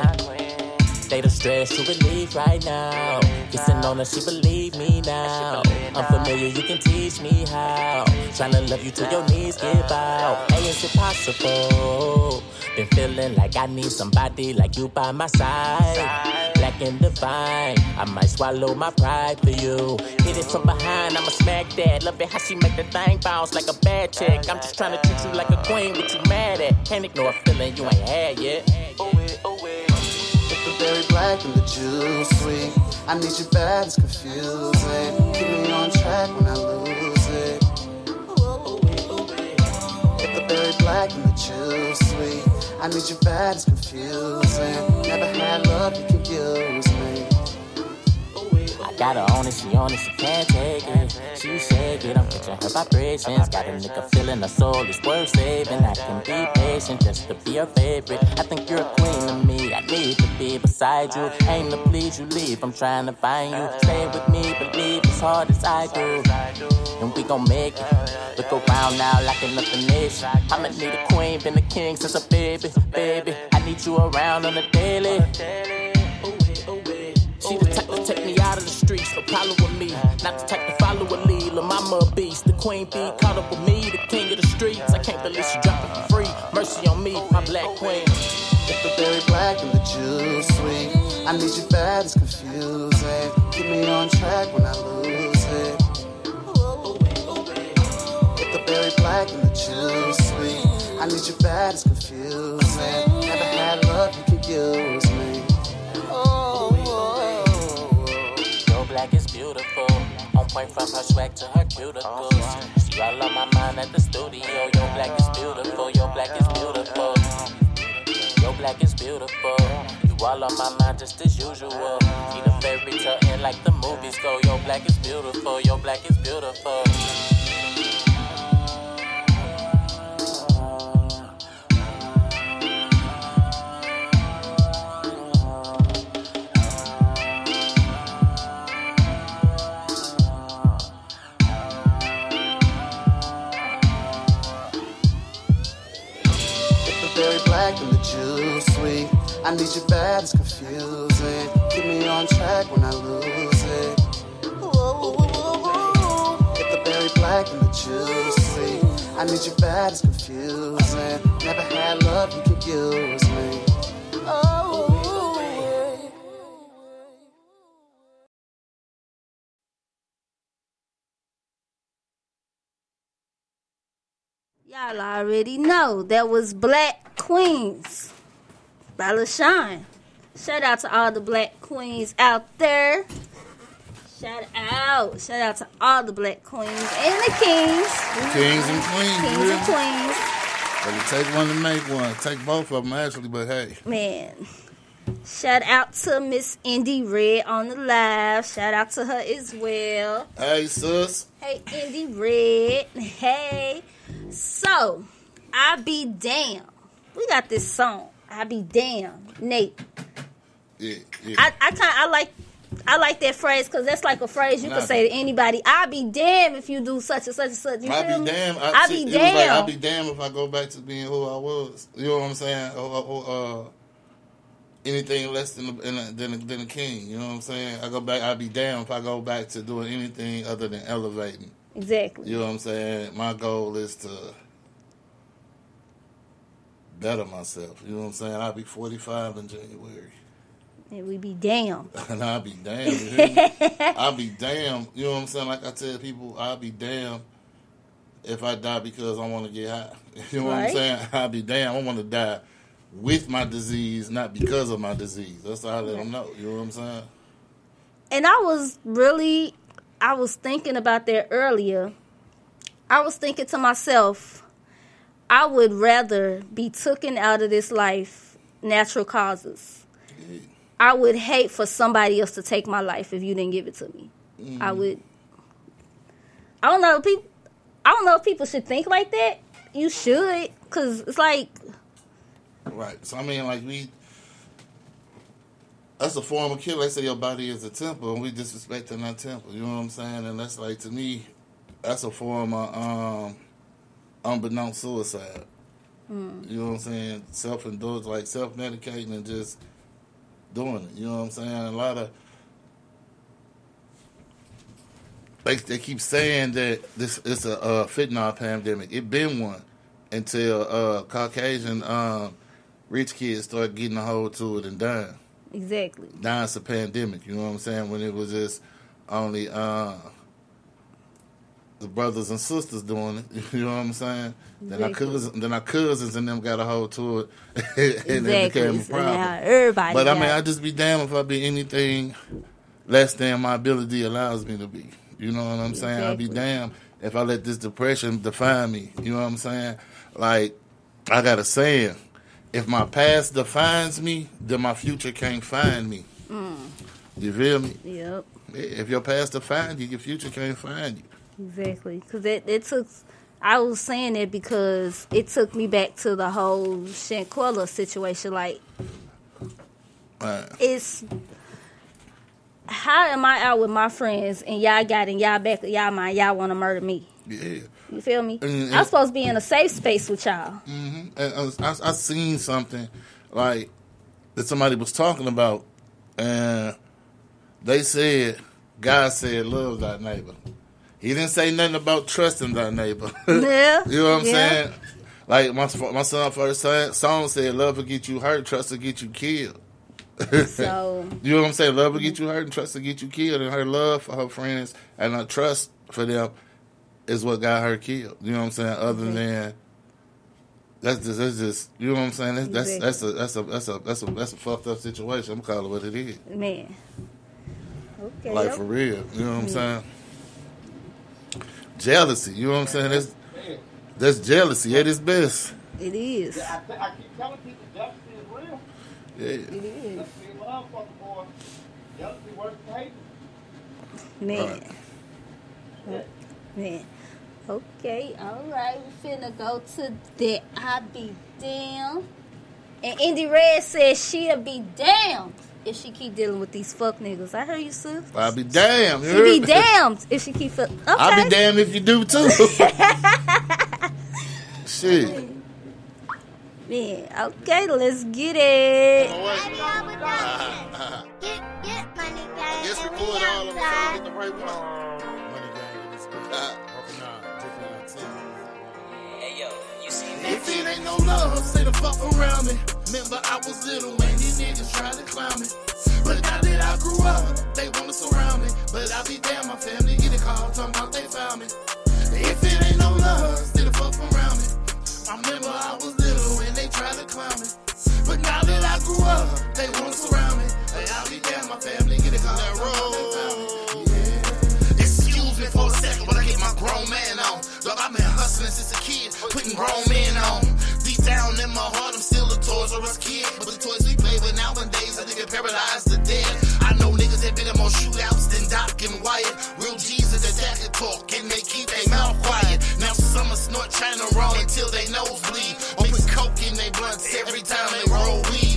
State of stress to relief right now. Kissing on her, she believe me now. Unfamiliar, you can teach me how. Tryna love you till your knees give out. Hey, is it possible? Been feeling like I need somebody like you by my side. Black and divine, I might swallow my pride for you. Hit it from behind, I'ma smack that. Love it how she make the thing bounce like a bad chick. I'm just tryna treat you like a queen, what you mad at? Can't ignore a feeling you ain't had yet. Oh, wait, oh, wait. If the berry black and the juice sweet, I need you bad, it's confusing. Keep me on track when I lose it. Oh, it, oh, oh, oh it. If the berry black and the juice sweet, I need you bad, it's confusing. Never had love, you can use me. I got her on it, she on it, she can't take it. She it, I'm catching her vibrations. Got a nigga feeling her soul is worth saving. I can be patient just to be her favorite. I think you're a queen to me, I need to be beside you. Aim to please you, leave, I'm trying to find you. Stay with me, believe as hard as I do. And we gon' make it. Look around now like nation. I'ma need a queen, been a king since a baby, baby. I need you around on the daily. She the type to take me out of the streets, problem with me. Not the type to follow a lead, La mama a beast. The queen bee caught up with me, the king of the streets. I can't believe she dropped it for free. Mercy on me, my black queen. If the berry black and the juice sweet, I need you bad, it's confusing. Keep me on track when I lose sweet, I need you bad, it's confusing. Never had love, you can use me. Oh, oh, oh, your black is beautiful. On point from her swag to her cuticles. She all on my mind at the studio. Your black is beautiful. Your black is beautiful. Your black is beautiful. You all on my mind just as usual. Need a fairy tale like the movies go. Your black is beautiful. Your black is beautiful. I need you bad, it's confusing. Keep me on track when I lose it. If the berry black and the sweet, I need you bad, it's confusing. Never had love, you can use me. Oh. Y'all already know that was Black Queens by LaShawn. Shout out to all the black queens out there. Shout out. Shout out to all the black queens and the kings. Kings and queens. Kings you and queens. But it take one to make one. Take both of them actually, but hey. Man. Shout out to Miss Indy Red on the live. Shout out to her as well. Hey sis. Hey, Indy Red. Hey. So, I be damn. We got this song. I be damn, Nate. Yeah, yeah. I, I kind I like I like that phrase because that's like a phrase you Nah, can say to anybody. I be damn if you do such and such and such. You I feel be me? damn. I, I be was like, damn. I be damn if I go back to being who I was. You know what I'm saying? Or, or, uh, anything less than a, than, a, than, a, than a king. You know what I'm saying? I go back. I'd be damn if I go back to doing anything other than elevating. Exactly. You know what I'm saying? My goal is to better myself. You know what I'm saying? I'll be 45 in January. And we be damn. And I'll be damn. you hear me? I'll be damn. You know what I'm saying? Like I tell people, I'll be damn if I die because I want to get high. You know what I'm saying? I'll be damn. I want to die with my disease, not because of my disease. That's how I let them know. You know what I'm saying? And I was really, I was thinking about that earlier. I was thinking to myself, I would rather be taken out of this life natural causes. I would hate for somebody else to take my life if you didn't give it to me. I would. I don't know. People. I don't know if people should think like that. You should, cause it's like Right. So I mean, like we, that's a form of kill. They say your body is a temple, and we disrespecting that temple. You know what I'm saying? And that's like to me, that's a form of um, unbeknownst suicide. mm, You know what I'm saying? Self indulge, like self medicating and just doing it. You know what I'm saying? A lot of they they keep saying that this is a uh, fentanyl pandemic. It been one until uh, Caucasian um, rich kids started getting a hold to it and dying. exactly. Now it's a pandemic. You know what I'm saying? When it was just only uh, the brothers and sisters doing it. You know what I'm saying? Then our cousins, then our cousins and them got a hold to it, and Exactly. it became a problem. everybody but I mean, I just be damned if I be anything less than my ability allows me to be. You know what I'm saying? I'll be Exactly. damned if I let this depression define me. You know what I'm saying? Like I got a saying: if my past defines me, then my future can't find me. Mm. You feel me? Yep. If your past defines you, your future can't find you. Exactly, because it, it took. I was saying it because it took me back to the whole Shanquella situation. Like, Right. it's how am I out with my friends and y'all got in y'all back of y'all mind y'all want to murder me? Yeah. You feel me? And- I'm supposed to be in a safe space with y'all. Mm-hmm. And I, I seen something like that somebody was talking about, and they said God said, "Love thy neighbor." He didn't say nothing about trusting thy neighbor. Yeah, you know what I'm yeah. saying? Like my my son first son- song said, "Love will get you hurt, trust will get you killed." So You know what I'm saying? Love will get you hurt and trust will get you killed. And her love for her friends and her trust for them is what got her killed. You know what I'm saying? Other Mhm. than that's just that's just you know what I'm saying? That's that's that's a that's a that's a that's a that's a fucked up situation. I'm calling it what it is. man, okay, Like yep. for real. You know what I'm Yeah. saying? Jealousy. You know what I'm saying? That's that's jealousy at its best. it is. I, I keep telling people jealousy is real. Yeah. It is. Jealousy love for the boy. Jealousy than hate. Man. Man. Okay, all right. We finna go to that. I be damn. And Indy Red says she'll be damned if she keep dealing with these fuck niggas. I heard you, sis. I'll be damned. She be damned if she keep. Fuck. Okay. I'll be damned if you do too. Shit. Man, okay, let's get it. Just record all of them so I get the right one. Money gang If it ain't no love, stay the fuck around me. Remember, I was little and these niggas tried to climb me. But now that I grew up, they wanna surround me. But I be damn, my family get a call talking about they found me. If it ain't no love, stay the fuck around me. I remember I was little and they tried to climb me. But now that I grew up, they wanna surround me. But I be damn, my family get a call that road. Yeah. Excuse me for a second, but I get my grown man on. Dog, I've been hustling since putting grown men on. Deep down in my heart, I'm still a Toys R Us kid. But the toys we play with nowadays, I it paralyzed the dead. I know niggas that been in more shootouts than Doc and Wyatt. Real G's that that can talk and they keep their mouth quiet. Now some snort China raw until they nose bleed. Put coke in they blunts every time they roll weed.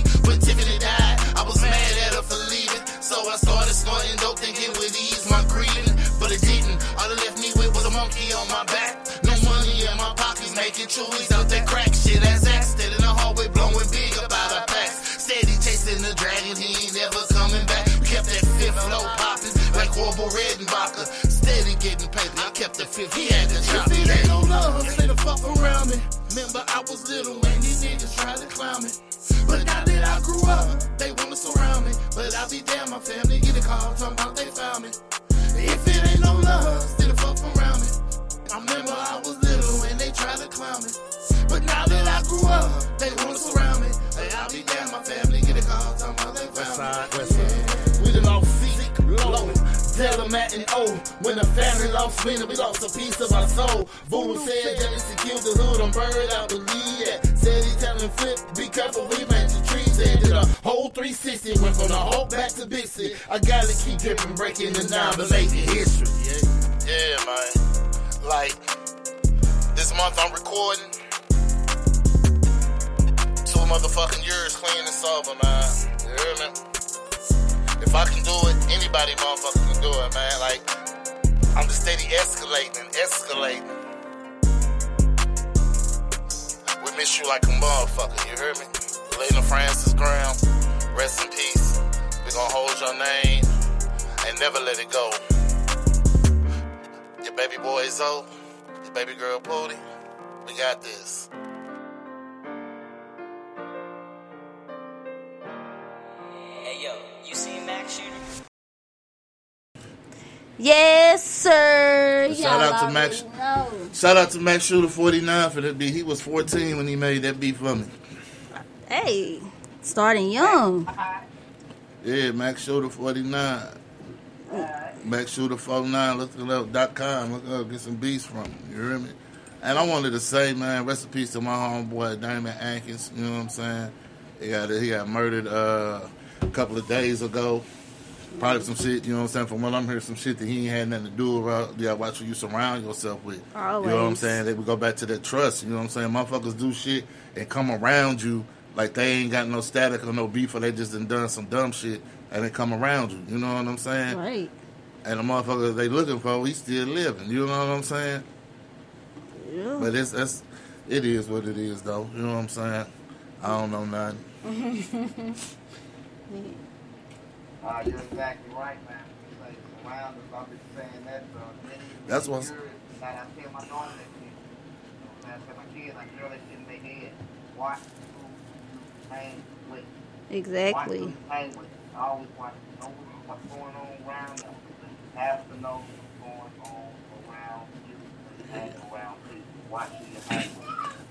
Making chewies out that crack shit. As Axted in the hallway, blowing big about our packs. Steady chasing the dragon, he ain't never coming back. We kept that fifth flow popping, like horrible red and vodka. Steady getting paper, I kept the fifth, he had to chop it. Ain't no love, stay the fuck around me. Remember, I was little when these niggas tried to clown me. But now that I grew up, they wanna surround me. But I be damn, my family get a call talking about they they tried to clown me. But now that I grew up, they wanna surround me. Hey, I be down, my family get a call talking about they found me. Yeah. We done lost Zeke, low, Della, Matt, and O. When the family lost me, we lost a piece of our soul. Voodoo said jealousy killed the hood, I'm bird, I believe that. Said he telling Flip, be careful, we made the trees. They did a whole 360, went from the whole back to City. I gotta keep dripping, breaking the making history. Yeah, yeah, man. Like, this month I'm recording. Two motherfucking years clean and sober, man. You hear me? If I can do it, anybody motherfucker can do it, man. Like, I'm just steady escalating and escalating. We miss you like a motherfucker, you hear me? Lena Francis Graham, rest in peace. We gonna hold your name and never let it go. Your baby boy is your baby girl Pootie, we got this. Hey yo, you seen Max Shooter? Yes, sir. Shout Y'all out to Max. know. Shout out to Max Shooter 49 for that beat. He was 14 when he made that beat for me. Hey, starting young. Yeah, Max Shooter 49. Max Shooter 49, look it up, dot com. Look up, get some beats from him. You hear me? And I wanted to say, man, rest in peace to my homeboy, Damon Atkins. You know what I'm saying? He got, he got murdered uh, a couple of days ago. Probably some shit, you know what I'm saying? From what I'm hearing, some shit that he ain't had nothing to do with. You gotta watch who you surround yourself with. You know what I'm saying? They would go back to that trust. You know what I'm saying? Motherfuckers do shit and come around you like they ain't got no static or no beef or they just done done some dumb shit and they come around you. You know what I'm saying? Right. And the motherfucker they looking for, he still living. You know what I'm saying? Yeah. But it's that's it is what it is though. You know what I'm saying? I don't know nothing. Uh, you're exactly right, man. It's like surround us. I've been saying that for many, That's what's- years. And I tell my daughter that shit. You know, what I'm saying? I tell my kids, I drill that shit in their head. Watch who you hang with. Exactly. Watch who you hang with. I always watch. Know what's going on around them. Have to know what's going on around you hang around people. Watch who you.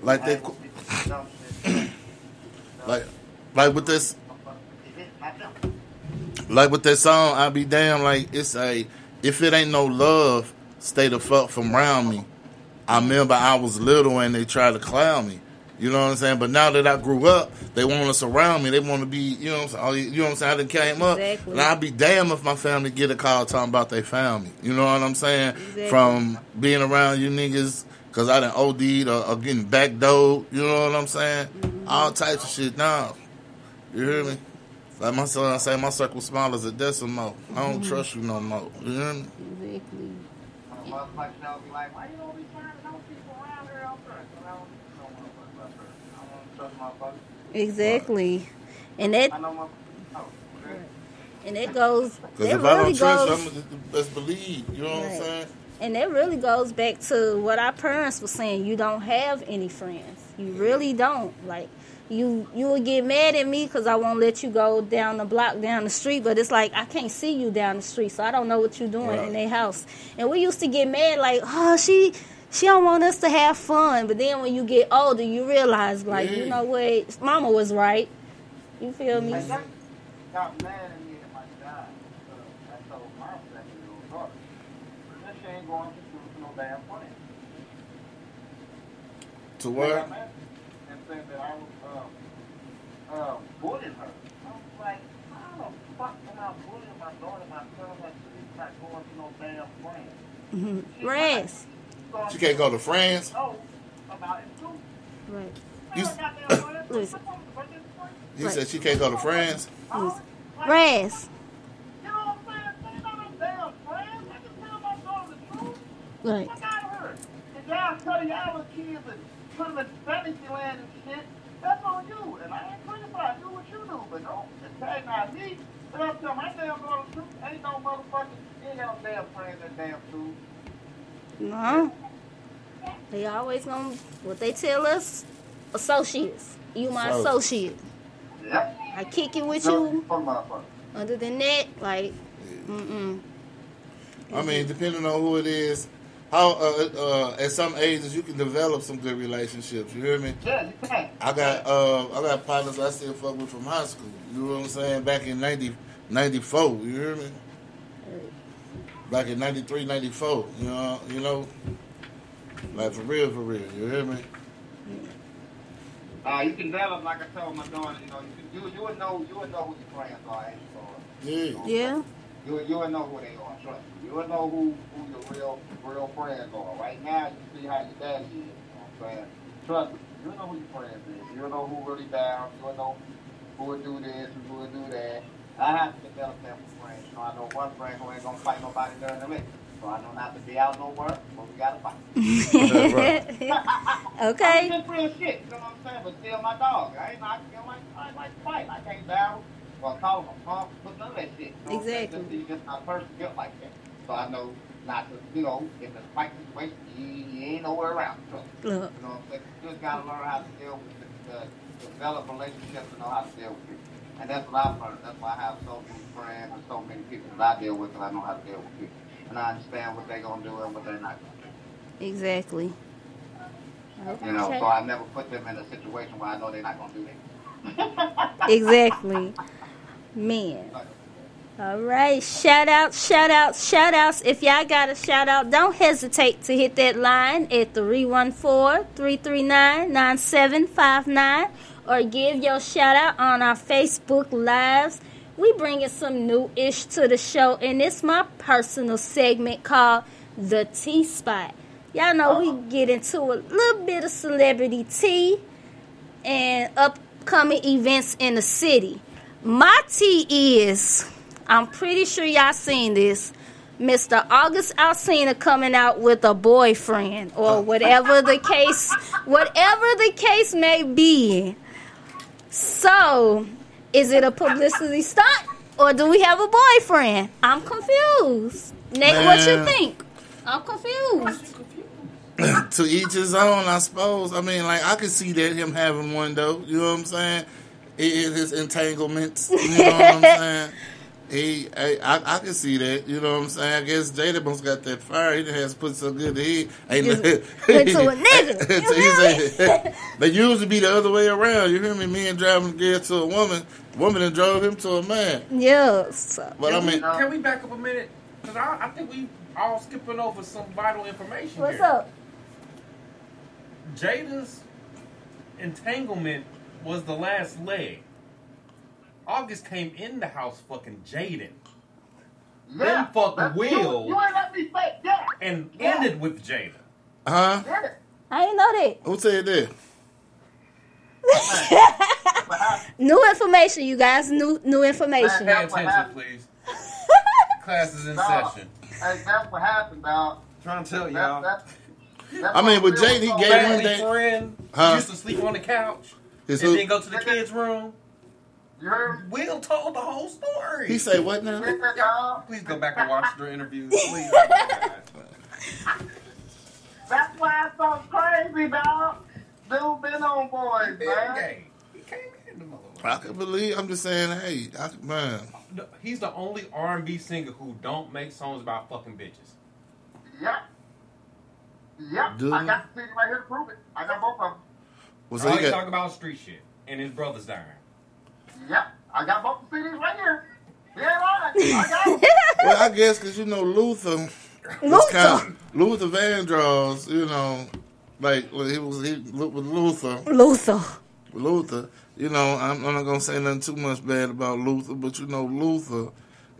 Like they Hang with people who dumb shit. like like with this Is it not them? like with that song, I be damn like it's a if it ain't no love, stay the fuck from around me. I remember I was little and they tried to clown me. You know what I'm saying? But now that I grew up, they want to surround me. They want to be, you know what I'm saying? You know what I'm saying? I done came up. Exactly. And I'd be damn if my family get a call talking about they found me. You know what I'm saying? Exactly. From being around you niggas, because I done OD'd or, or getting backdoored. You know what I'm saying? Mm-hmm. All types of shit now. You hear me? Like my son I say, my circle small as a decimal. I don't Mhm. trust you no more. You hear me? Exactly. Uh, motherfuckers don't be like, why you don't be trying to know people around here out there? 'Cause I don't know motherfuckers out there. I don't trust motherfuckers. Exactly. And that I know motherfuckers. Okay. and it goes Because if I don't trust goes you, I'm best believe. You know what I'm saying? and that really goes back to what our parents were saying. You don't have any friends. You really don't. Like you you will get mad at me because I won't let you go down the block down the street. But it's like I can't see you down the street, so I don't know what you're doing Right. in their house. And we used to get mad like, oh she. She don't want us to have fun, but then when you get older, you realize, like, you know what, Mama was right. You feel me? Like, that got mad at me at my job. So I told my seven-year-old daughter, this shit ain't going to school for no damn fun. To what? And said that I was um, um, bullying her. I was like, how the fuck am I bullying my daughter? My son, like, she's not going to no damn friend. Mm-hmm. Rest. She can't go to France. Oh, about it too. Right. You, Listen. you said she can't go to France. Listen. Rest. You I'm saying? They not no damn friends. I can tell my daughter the truth. Right. Fuck her. If y'all study y'all kids and put them in fantasy land and shit, that's on you. And I ain't criticizing you what you do, but don't antagonize me. But I'm telling my damn daughter the truth. Ain't no motherfucking, ain't no damn friends that damn truth. No. They always gonna what they tell us, associates. You my So- associate. Yep. I kick it with No, you. fuck motherfucker. Other than that, like, mm-mm. I mean, depending on who it is, how uh, uh, at some ages you can develop some good relationships. You hear me? Yeah, you can. I got uh, I got partners I still fuck with from high school. You know what I'm saying? Back in 90, 94, You hear me? Back in 93, 94, You know, you know, like for real, for real. You hear me? Uh, you can develop, like I told my daughter, you know, you, you, you would know, you would know who your friends are. ain't you? Yeah. Yeah. You, you would know who they are, trust me. You would know who, who your real real friends are. Right now, you see how your daddy is. You know what I'm saying? Trust me. You would know who your friends is. You would know who really down. You would know who would do this and who would do that. I have to develop them for friends. You know, I know one friend who ain't gonna fight nobody during the meeting. So I know not to be out no work, but we gotta fight. okay. I'm just real shit, you know what I'm saying? But still my dog. I ain't like, you know, like, I ain't like to fight. I can't battle or call him a punk, but none of that shit. You know what I'm saying? Exactly. Just, he's just not person built like that. So I know not to, you know, if it's fight situation, you, you ain't nowhere around. So, you know what I'm saying? You just gotta learn how to deal with the, uh, develop relationships and know how to deal with people. And that's what I've learned. That's why I have so many friends and so many people that I deal with, because I know how to deal with people. And I understand what they're gonna do and what they're not gonna do. Exactly. You know, Okay. so I never put them in a situation where I know they're not gonna do that. Exactly. Man. All right. Shout out, shout out, shout outs. If y'all got a shout out, don't hesitate to hit that line at 314 339 9759 or give your shout out on our Facebook Lives. We bringing some new ish to the show, and it's my personal segment called The T Spot. Y'all know we oh. get into a little bit of celebrity tea and upcoming events in the city. My tea is, I'm pretty sure y'all seen this, Mr. August Alsina coming out with a boyfriend or oh. whatever the case, whatever the case may be. So, is it a publicity stunt or do we have a boyfriend? I'm confused. Nate, what you think? I'm confused. to each his own, I suppose. I mean, like I could see that him having one though. You know what I'm saying? It is his entanglements. You know what I'm saying? He, I, I, I can see that. You know what I'm saying? I guess Jada must got that fire. He done has put so good that he ain't. Just went to a nigga. You So he hear said- they usually be the other way around. You hear me? Men driving a girl to a woman. Woman and drove him to a man. Yes. But I Can we- mean, can we back up a minute? Because I, I think we all skipping over some vital information What's here. up? Jada's entanglement was the last leg. August came in the house fucking Jaden. Then fuck That's- Will You, you ain't let me say that. and ended with Jada. huh? I didn't know that. Who said that? New information, you guys. New new information. Pay attention, please. Class is in Dog. session. Hey, that's what happened, dog. Trying to tell y'all. that- that's I mean, with real Jada, he talk gave is. him that- friend Huh? used to sleep on the couch His and who? then go to the kids' room. You heard? Will told the whole story. He say what now? Listen, dog. Please go back and watch the interviews. Please. That's why it's so crazy, dog. Dude been on boys, man. gay. He came in the motherfucker. I can believe. I'm just saying, hey, I, man. He's the only R&B singer who don't make songs about fucking bitches. Yep. Yep. Dude. I got the CD right here to prove it. I got both of them. Was All he he got? talk about street shit and his brother's dying. Yep. I got both the CDs right here. Yeah, ain't. I got. Well, I guess because you know Luther, Luther. Kind of, Luther Vandross, you know, like when he was he, with Luther. Luther. Luther, you know, I'm, I'm not gonna say nothing too much bad about Luther, but you know, Luther,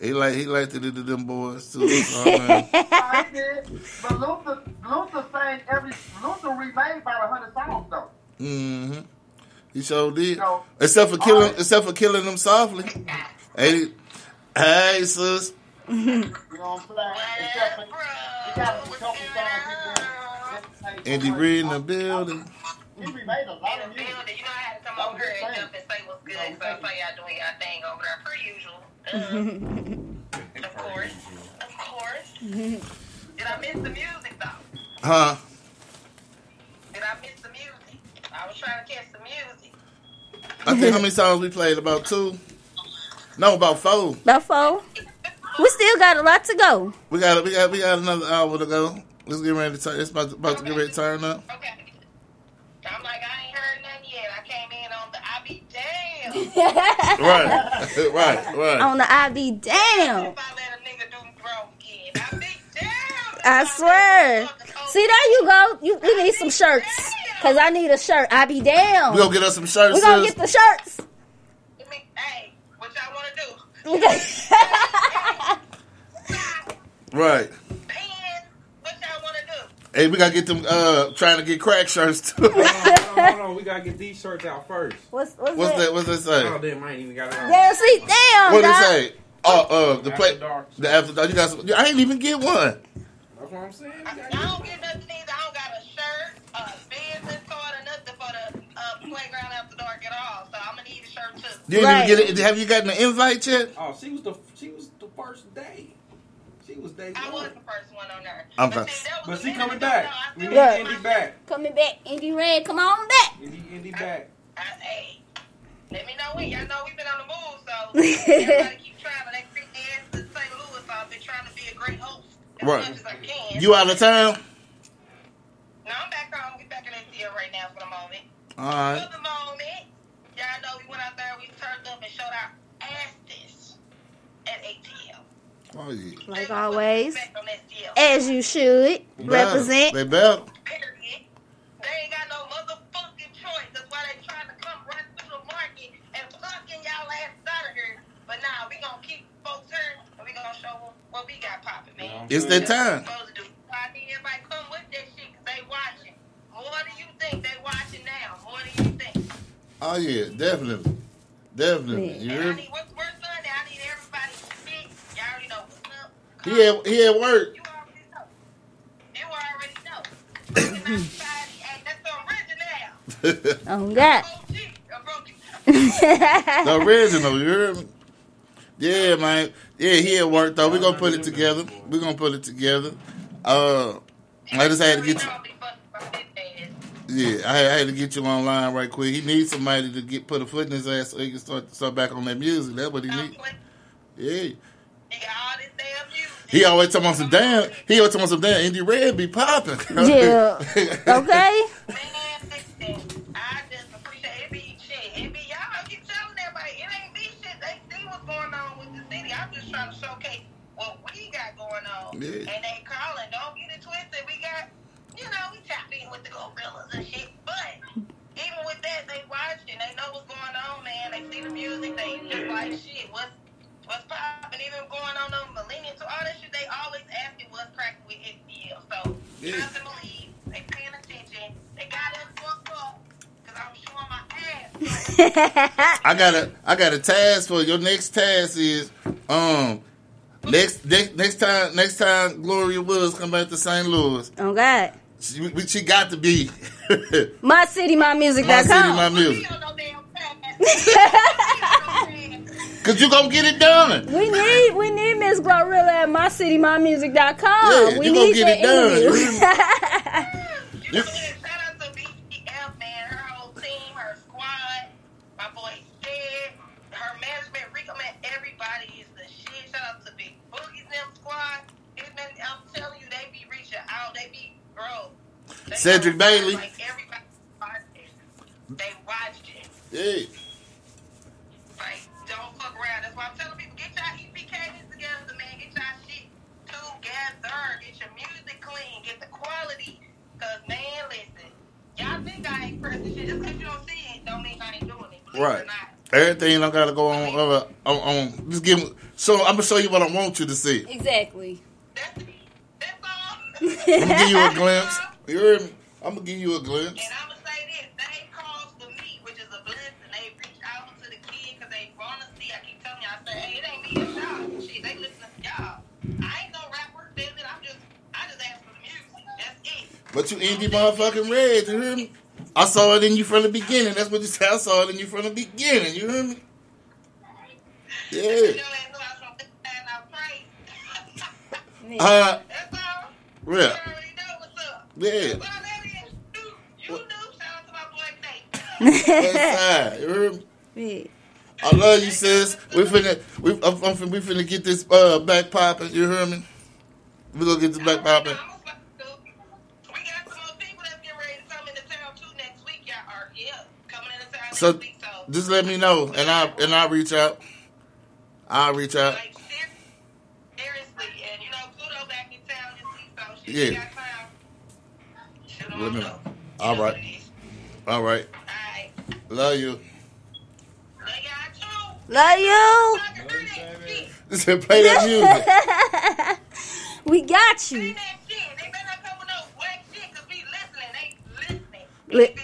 he like he liked to do to them boys too. So, man, I did, but Luther, Luther sang every, Luther remade about a hundred songs though. hmm He sure did. No. Except for killing, except for killing them softly. Hey, hey, sis. You know what I'm saying? Except for, he got a couple songs. Indy Red in the building. He remade a lot of music. You know, I had to come over here and jump and say what's good. So I saw y'all doing y'all thing over there, per usual. Uh, of course. Of course. Did I miss the music, though? Huh? Did I miss the music? I was trying to catch the music. I think how many songs we played? About two? No, about four. About four. We still got a lot to go. We got we got we got another hour to go. Let's get ready to turn. It's about to, about to get ready to turn up. Okay. I'm like, I ain't heard nothing yet. I came in on the I be damn. Right, right, right. On the I be damn. I swear. See, there you go. You, we need some shirts. Because I need a shirt. I be damn. We gonna get us some shirts. we going to sis. get the shirts. Right. Hey, we gotta get them. Uh, trying to get crack shirts too. hold, on, hold, on, hold on, we gotta get these shirts out first. What's what's, What's that? What's that say? Oh, damn, I ain't even got it on. Damn, see, damn. What did it say? Oh, uh, the After play, dark. the after dark. You got some, I ain't even get one. That's what I'm saying. I don't get nothing either. Shirt, a business or nothing for the uh, playground after dark at all. So I'm gonna need a shirt too. You didn't even get it. Have you gotten the invite yet? Oh, she was the she was the first day. She was day one. I was the first one on there. Okay. But she coming back. We need Look. Indy back. Coming back. Indy Red, come on back. Indy, Indy back. I, hey, let me know when. Y'all know we've been on the move, so everybody keep trying. They creep their ass to St. Louis. So I've been trying to be a great host as Right. much as I can. You out of town? No, I'm back home. We back in ATL right now for the moment. All right. For the moment, y'all know we went out there. We turned up and showed our asses at ATL. Oh yeah. Like always. Respect on. As you should. Represent. They better. Period. They ain't got no motherfucking choice. That's why they trying to come right through the market and fucking y'all ass out of here. But nah, we gonna keep folks here and we gonna show them what we got popping, man. It's that time. To do. I need everybody come with that shit 'cause they watching. More than you think they watching now. More than you think. Oh yeah, definitely, definitely. You And I heard? need what's worse Sunday. I need everybody to shit. Y'all already know what's up. He had he had work. You already know. Fucking outside, hey, that's the original. Oh, God. original. You heard me? Yeah, man. Yeah, he had work though. We gonna put it together. We gonna put it together. Uh, I just had to get you. Yeah, I had, I had to get you online right quick. He needs somebody to get put a foot in his ass so he can start start back on that music. That's what he needs. Yeah. He always talking about some damn. He always talking about some damn. Indy Red be popping. Yeah. Okay. I'm just trying to showcase what we got going on. Yeah. And they calling. Don't get it twisted. We got, you know, we tap in with the gorillas and shit. But even with that, they watching. They know what's going on, man. They see the music. They just like shit. What's what's popping? Even going on them millennials, all that shit. They always asking what's cracking with SBL. So Yeah. trust and believe. They paying attention. They got us fucked up. Cause I'm showing my ass. I got a I got a task for you. your next task is um next next next time next time Gloria Woods come back to St. Louis. Oh, God. She, she got to be My city, my music. my city, my music. Cause you gonna get it done. We need we need Miss Glorilla at mycitymymusic.com. Yeah, we you gonna get it done. interview. It's I'm telling you, they be reaching out. They be, bro. They Cedric know, Bailey. Like everybody watched it. They watched it. Yeah. Like, don't fuck around. That's why I'm telling people, get y'all EPKs together, man. Get y'all shit together. Get your music clean. Get the quality. Cause man, listen, y'all think I ain't pressing shit. Just because you don't see it, don't mean I ain't doing it. Believe Right. or not. Everything I gotta go on. Uh, on, on just give. me- So I'm gonna show you what I want you to see. Exactly. I'm gonna give you a glimpse. You heard me? I'm gonna give you a glimpse. And I'm gonna say this: they calls for me, which is a blessing. They reach out to the kid because they want to see. I keep telling you, I say, hey, it ain't me, it's y'all. Shit, they listen to y'all. I ain't no rapper. I'm just, I just ask for the music. That's it. But you indie motherfucking red. You hear me? I saw it in you from the beginning. That's what you said. I saw it in you from the beginning. You hear me? Yeah. Uh, yeah. Yeah. Inside. You hear me? I love you, sis. We finna, we, I'm, I'm finna, we finna get this uh, back popping. You hear me? We gonna get this back popping. So just let me know, and I and I'll reach out. I'll reach out. Yeah. Let me know. All right. All right. Love you. Love you. Listen, play that music. we got you. Li-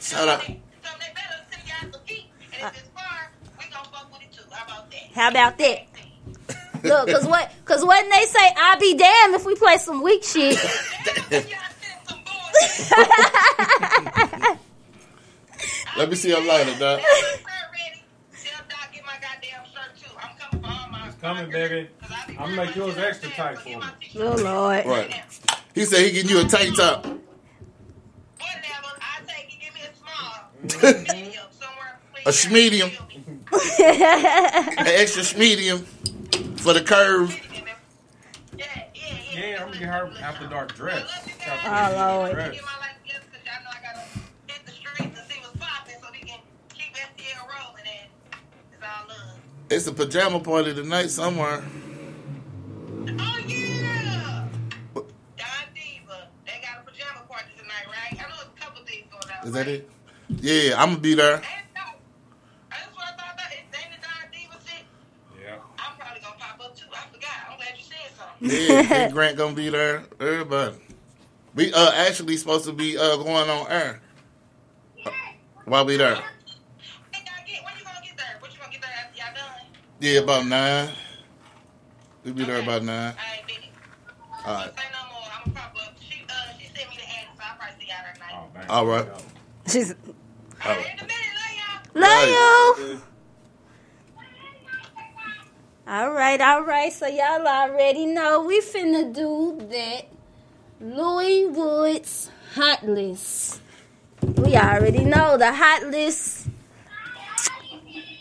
Shout out. How about that? Look, cause what? Cause when they say? I'll be damned if we play some weak shit. Let me see your lighter, dog. It's coming, baby. I'm gonna make yours extra tight for me. Oh Lord. Right. He said he getting you a tight top. a schmedium. An extra schmedium for the curve. Yeah, I'm gonna get her after dark dress. Oh, Lord. Dress. It's a pajama party tonight somewhere. Oh yeah, Don Diva. They got a pajama party tonight, right? I know a couple things going on. Is that it? Yeah, I'm gonna be there. Yeah, Big Grant gonna be there. Everybody. We uh actually supposed to be uh going on air. While we there. Yeah, about nine. We'll be there about nine. All right. All right. She's All right. love you. All right, all right. So y'all already know we finna do that. Louis Woods hot list. We already know the hot list.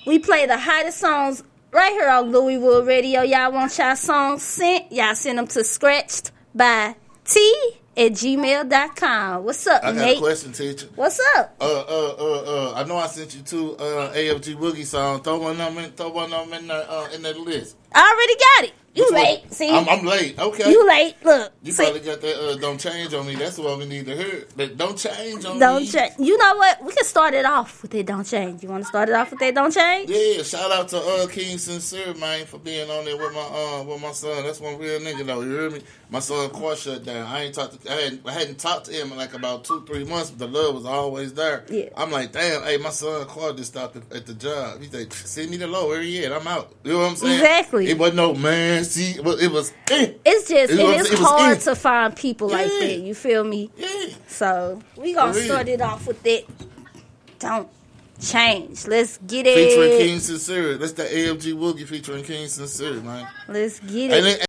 We play the hottest songs right here on Louis Wood Radio. Y'all want y'all songs sent? Y'all send them to scratched by T at gmail.com. What's up, I got Nate? a question, teacher. What's up? Uh, uh, uh, uh, I know I sent you two uh, AFG Boogie songs. Throw one of them in, throw one of them in, the, uh, in that list. I already got it. You one? late. See? I'm, I'm late. Okay. You late. Look. You see? probably got that uh, don't change on me. That's what we need to hear. But don't change on me. Don't change. You know what? We can start it off with it. Don't change. You want to start it off with it? Don't change. Yeah, shout out to uh King Sincere, man, for being on there with my uh with my son. That's one real nigga though. You hear me? My son car shut down. I ain't talked to I hadn't, I hadn't talked to him in like about two, three months, but the love was always there. Yeah. I'm like, damn, hey, my son car just stopped at, at the job. He's like, send me the low, where he at? I'm out. You know what I'm saying? Exactly. It wasn't no man, see it was, it was eh. It's just it is? It was hard in. to find people like that. You feel me? Yeah. So we gonna For real. start it off with that. Don't change. Let's get it. Featuring. King Sincere. That's the AFG Boogie featuring King Sincere, man. Let's get And it.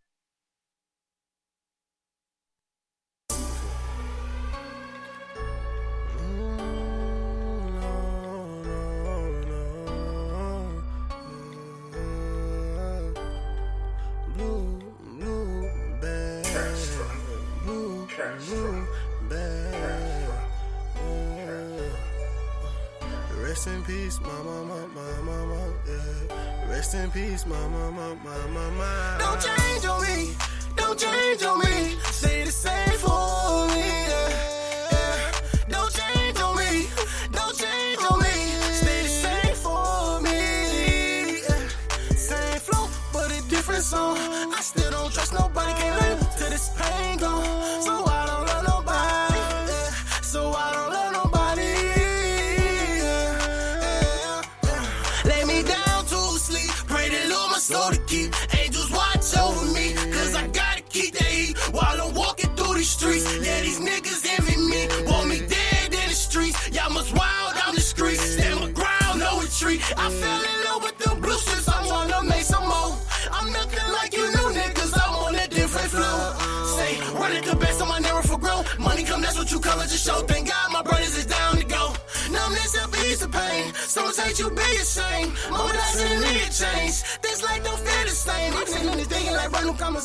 Rest in peace, mama, mama, mama, yeah. Rest in peace, mama, mama, mama, mama. Don't change on me. Don't change on me. Stay the same for me. Yeah, yeah. Don't change on me. Don't change on me. Stay the same for me. Yeah. Same flow, but a different song. I I fell in love with them blue strips. I wanna make some more. I'm nothing like you new niggas. On a different flow. Say, the best growth. Money come, that's what you it, just show. Thank God my brothers is down to go. Numbness help ease the pain. Someone hate you, be ashamed. Mama, that's in need change. This life don't feel the same. I'm thinking like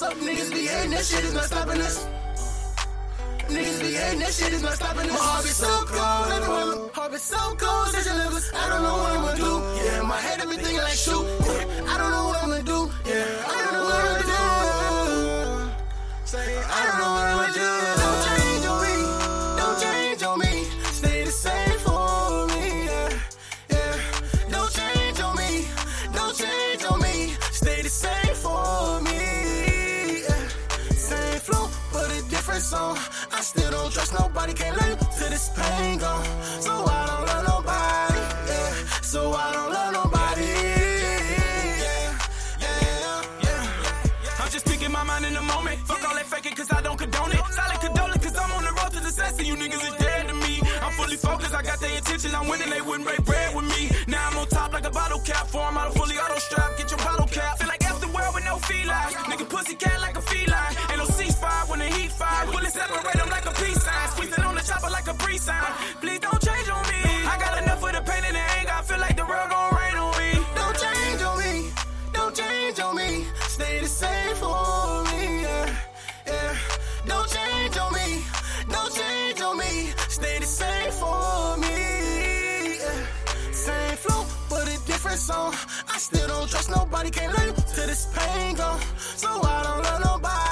up. Niggas be hating, that shit is not stopping us. Niggas be hating, that shit is stopping us. My heart be so cold, everyone. Heart be so cold, such a livers. I don't know what I'm gonna do. Yeah, my head be thinking like shoot. Yeah, I don't know what I'm gonna do. Yeah, I don't know what I'm gonna do. Say, I don't know what I'm gonna do. Trust. Can't live till this pain gone. So I sign. Please don't change on me. I got enough of the pain and the anger. I feel like the world gon' rain on me. Don't change on me. Don't change on me. Stay the same for me. Yeah, yeah. Don't change on me. Don't change on me. Stay the same for me. Yeah. Same flow, but a different song. I still don't trust nobody. Can't live till this pain gone. So I don't love nobody.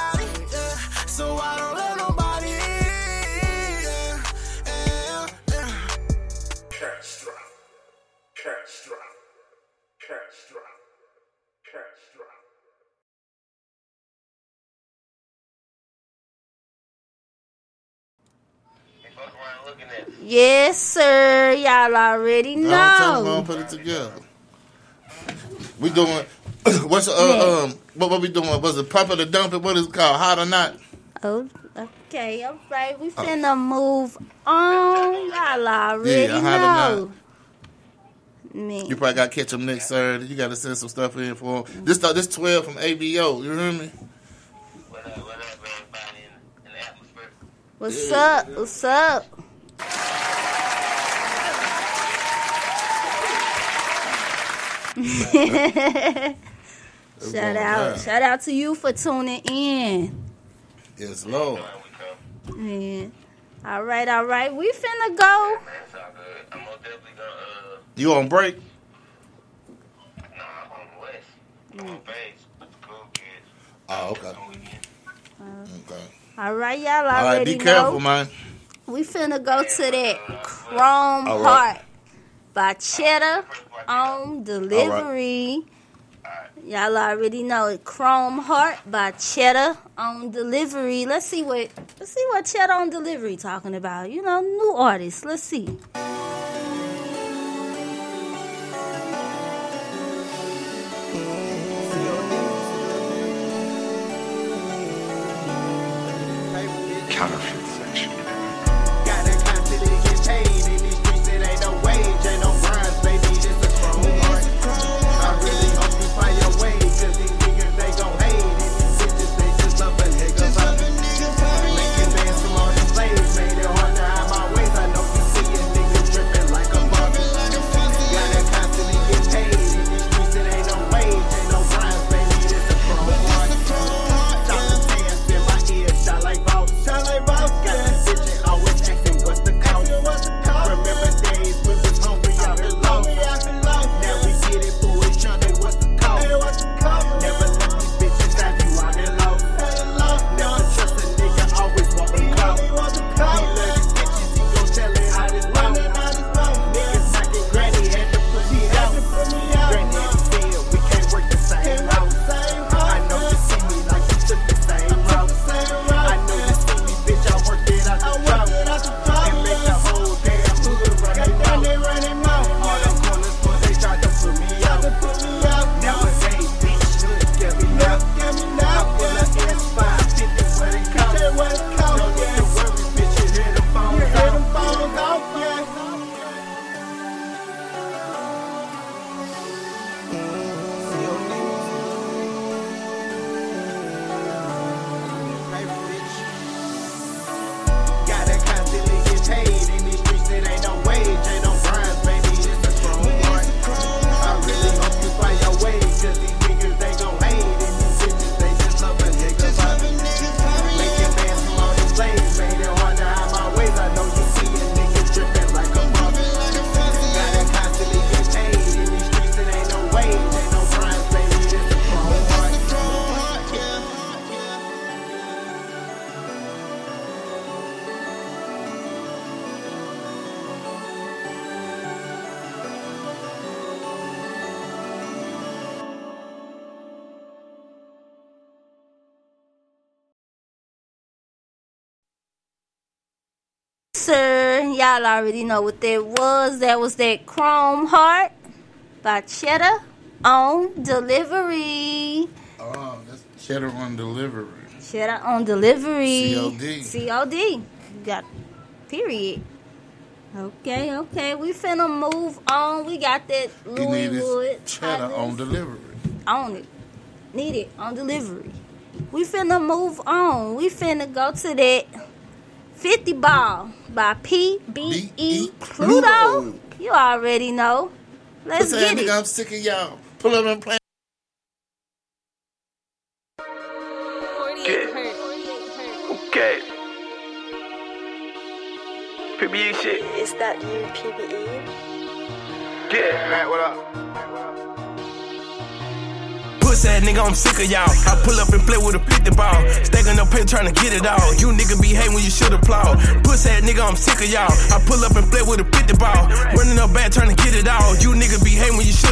Yes, sir. Y'all already know. I don't tell them know. gonna put it together. We doing what's uh um what what we doing? Was it pump it or dump it? What is it called? Hot or not? Oh, okay. All right. We finna move on. Y'all already Yeah, hot or know. Man. You probably got to catch them next Saturday. You got to send some stuff in for them. This uh, this twelve from ABO. You hear me? What's up? What's up? shout out, shout out to you for tuning in. Yes, Lord. Yeah. All right, all right. We finna go. You on break? No face. Mm. Oh, okay. Uh, okay. All right, y'all All right, already be careful, know. man. We finna go to that Chrome All right. Heart by Cheddar on delivery. Y'all already know it. Chrome Heart by Cheddar on delivery. Let's see what let's see what Cheddar on delivery talking about. You know, new artists. Let's see. Counterfeit already know what that was. That was that Chrome Heart by Cheddar on delivery. Oh, that's cheddar on delivery. Cheddar on delivery. COD. COD. You got period. Okay, okay. We finna move on. We got that Louis Wood. cheddar on delivery. on it. Need it on delivery. We finna move on. We finna go to that 50 ball by PBE Pluto. You already know. Let's Pussy get it. I'm sick of y'all. Pull up and play. Okay. PBE shit. Is that you, PBE? Yeah. Matt, what up? Puss ass nigga, I'm sick of y'all. I pull up and play with a 50 ball. Stacking up pay trying to get it all. You nigga be hating when you should applaud. Puss ass nigga, I'm sick of y'all. I pull up and play with a 50 ball. Running up back trying to get it all. You nigga be hating when you should.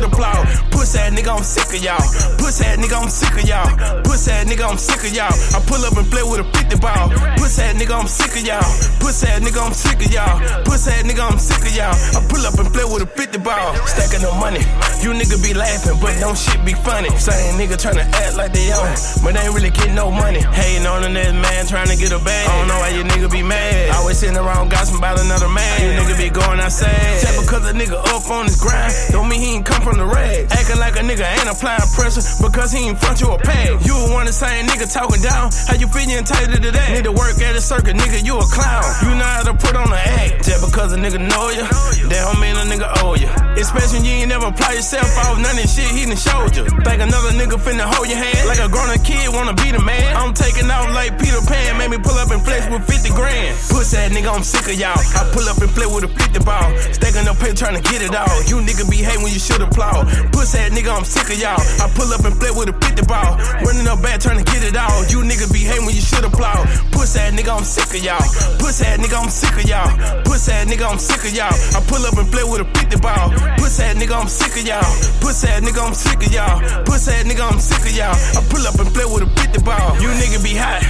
Puss ass nigga, I'm sick of y'all. Puss ass nigga, I'm sick of y'all. Puss ass nigga, I'm sick of y'all. I pull up and play with a 50 ball. Puss ass nigga, I'm sick of y'all. Puss ass nigga, I'm sick of y'all. Puss ass nigga, I'm sick of y'all. I pull up and play with a 50 ball. Stacking up money. You nigga be laughing, but don't shit be funny. Same nigga tryna act like they own, but they ain't really getting no money. Hating on the next man trying to get a bag. I don't know why you nigga be mad. Always sitting around gossiping about another man. You nigga be going outside. Just because a nigga up on his grind, don't mean he ain't come from the rags. Acting like a nigga ain't applying pressure because he ain't front you a pad. You one the same nigga talking down. How you feel you entitled to that? Need to work at a circuit, nigga, you a clown. You know how to put on an act. Just because a nigga know you, that don't mean a nigga owe you. Especially when you ain't never apply yourself off none of shit he done showed you. Think another nigga finna hold your hand like a grown up kid wanna be the man. I'm taking off like Peter Pan, made me pull up and flex with 50 grand. Puss that nigga, I'm sick of y'all. I pull up and play with a 50 ball. Stacking up pay trying to get it all. You nigga be hating when you should applaud. Puss that nigga, I'm sick of y'all. I pull up and play with a 50 ball. Running up back trying to get it all. You nigga be hating when you should applaud. Puss that nigga, I'm sick of y'all. Puss that nigga, I'm sick of y'all. Puss that nigga, I'm sick of y'all. I pull up and play with a 50 ball. Puss that nigga, I'm sick of y'all. Puss that nigga, I'm sick of y'all. Puss that nigga, I'm sick of y'all. I pull up and play with a 50 ball. You nigga be hot.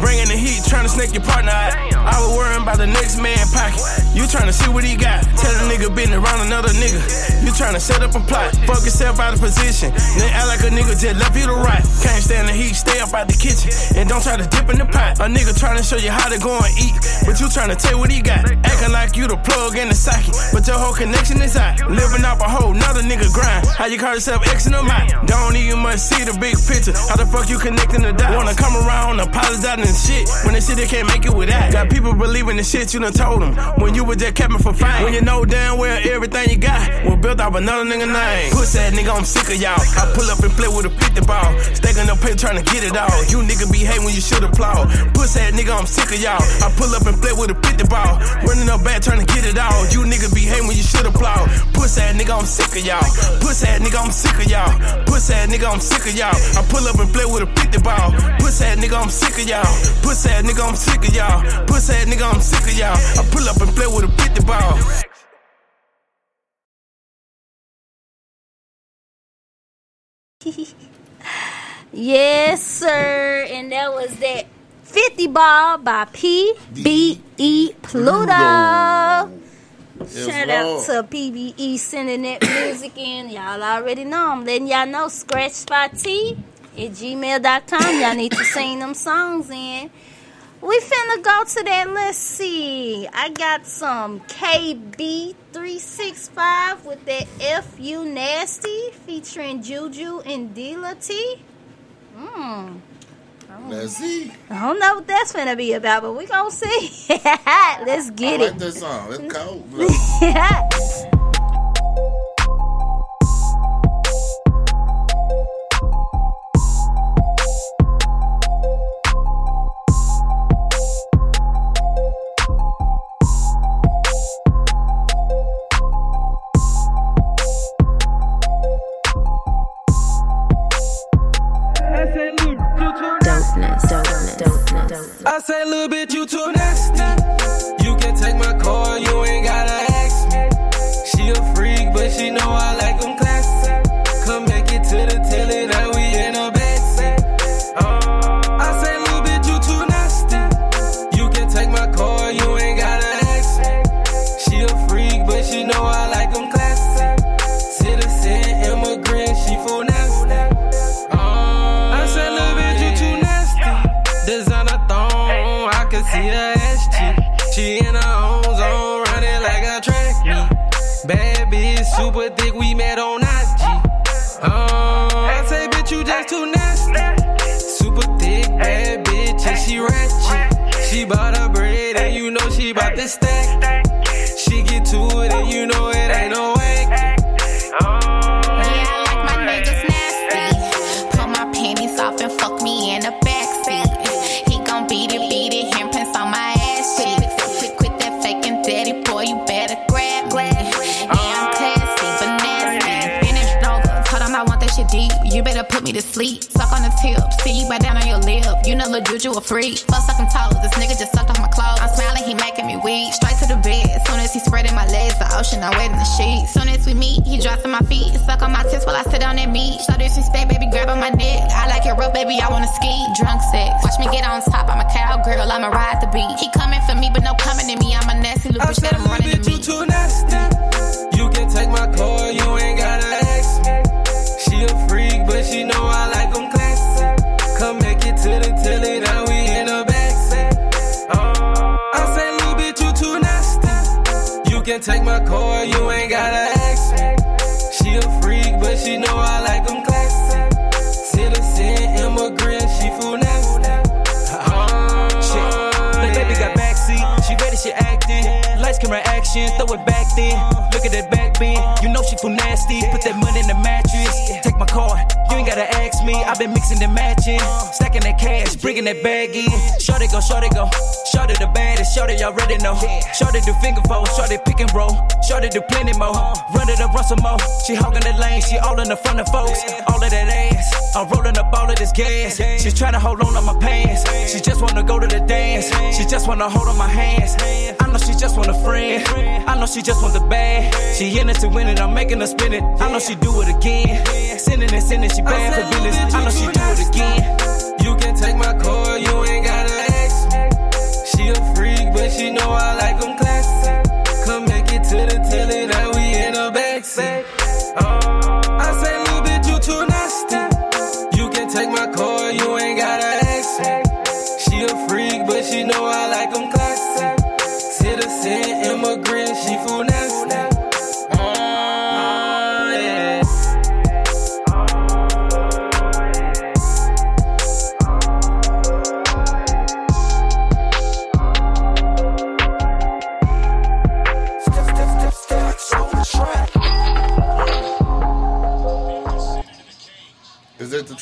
Bringing the heat, trying to snake your partner out. I was worrying about the next man pocket. You trying to see what he got. Tell a nigga been around another nigga. You trying to set up a plot. Fuck yourself out of position. Then act like a nigga just left you to rot. Can't stand the heat, stay up out the kitchen. And don't try to dip in the pot. A nigga trying to show you how to go and eat. But you trying to tell what he got. Acting like you the plug in the socket. But your whole connection is out. Living off a whole nother nigga grind. How you call yourself X in the mind? Don't even much see the big picture. How the fuck you connecting the dots? Wanna come around, apologizing and shit. When they say they can't make it with that. Got people believing the shit you done told them. When you were just capping for fame. When you know damn well everything you got was built off another nigga name. Puss that nigga, I'm sick of y'all. I pull up and play with a 50 ball. Stacking up pay trying to get it all. You nigga be hating when you should applaud. Puss that nigga, I'm sick of y'all. I pull up and play with a 50 ball. Running up back trying to get it all. You nigga be hating when you should applaud. Puss that nigga, I'm sick of y'all. Puss that nigga, I'm sick of y'all. Puss that nigga, I'm sick of y'all. I pull up and play with a 50 ball. Puss that nigga, I'm sick of y'all. Puss that nigga, I'm sick of y'all. Puss that nigga, I'm sick of y'all. I pull up and play with a 50 ball. yes, sir. And that was that 50 ball by PBE Pluto. Yes, Shout Lord. out to PBE sending that music in. Y'all already know. I'm letting y'all know. Scratch by T at gmail.com. Y'all need to sing them songs in. We finna go to that. Let's see. I got some KB365 with that FU Nasty featuring Juju and Dila T. Hmm. Let's see. I don't know what that's finna be about, but we gonna see. Let's get I it. like that song. It's cold. matching. Stacking that cash, bringing that bag in. Shorty go, shorty go. Shorty baddest. Shorty do finger fold. Shorty pick and roll. Shorty do plenty more. Run it up, run some more. She hogging the lane. She all in the front of folks. All of that ass. I'm rolling up all of this gas. She's trying to hold on to my pants. She just wanna go to the dance. She just wanna hold on my hands. I know she just want a friend. I know she just want the bag. She in it to win it. I'm making her spin it. I know she do it again. Sending and sending. She bad for business. I know she do it again.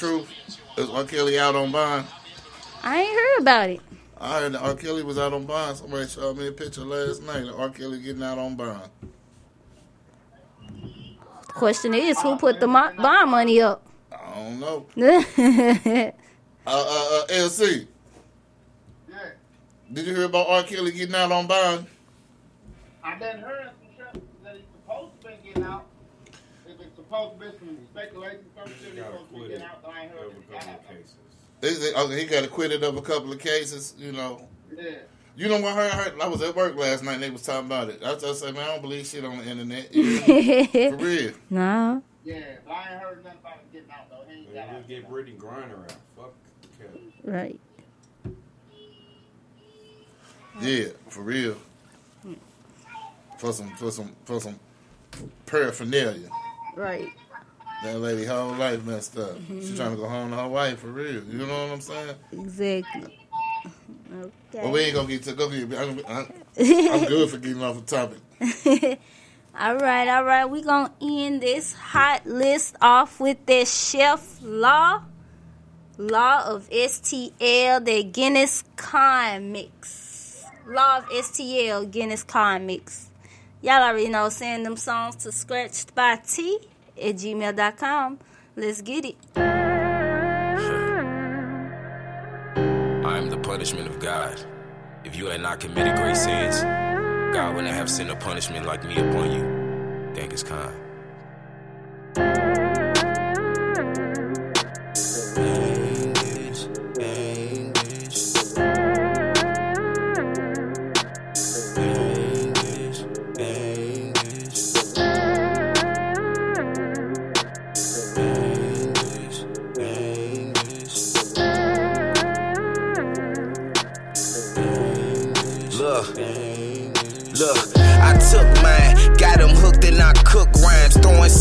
Truth? Is R. Kelly out on bond? I ain't heard about it. I heard that R. Kelly was out on bond. Somebody showed me a picture last night of R. Kelly getting out on bond. Question is, who put the mo- bond money up? I don't know. Uh, uh, uh, LC. Did you hear about R. Kelly getting out on bond? I done heard some shit that he's supposed to be getting out. If it's supposed to be some speculation, some shit he's supposed to be getting out, I ain't heard it got out. They say, okay, oh, he got acquitted of a couple of cases, you know. Yeah. You know what I heard? I was at work last night and they was talking about it. I just say, man, I don't believe shit on the internet. You know? For real. No. Yeah, but I ain't heard nothing about him getting out though. He ain't got out. Get Brittney Griner out. Fuck Kelly. Right. Yeah, for real. For some, for some, for some paraphernalia. Right. That lady whole life messed up. Mhm. She trying to go home to her wife for real. You know what I'm saying? Exactly. Okay. Well, we ain't gonna get to go get. I'm, I'm, I'm good for getting off the topic. all right, all right. We gonna end this hot list off with this chef law, law of STL, the Genghis Khan mix, law of STL Genghis Khan mix. Y'all already know. Send them songs to scratched by T at gmail.com. Let's get it. I am the punishment of God. If you had not committed great sins, God wouldn't have sent a punishment like me upon you. Thank his kind.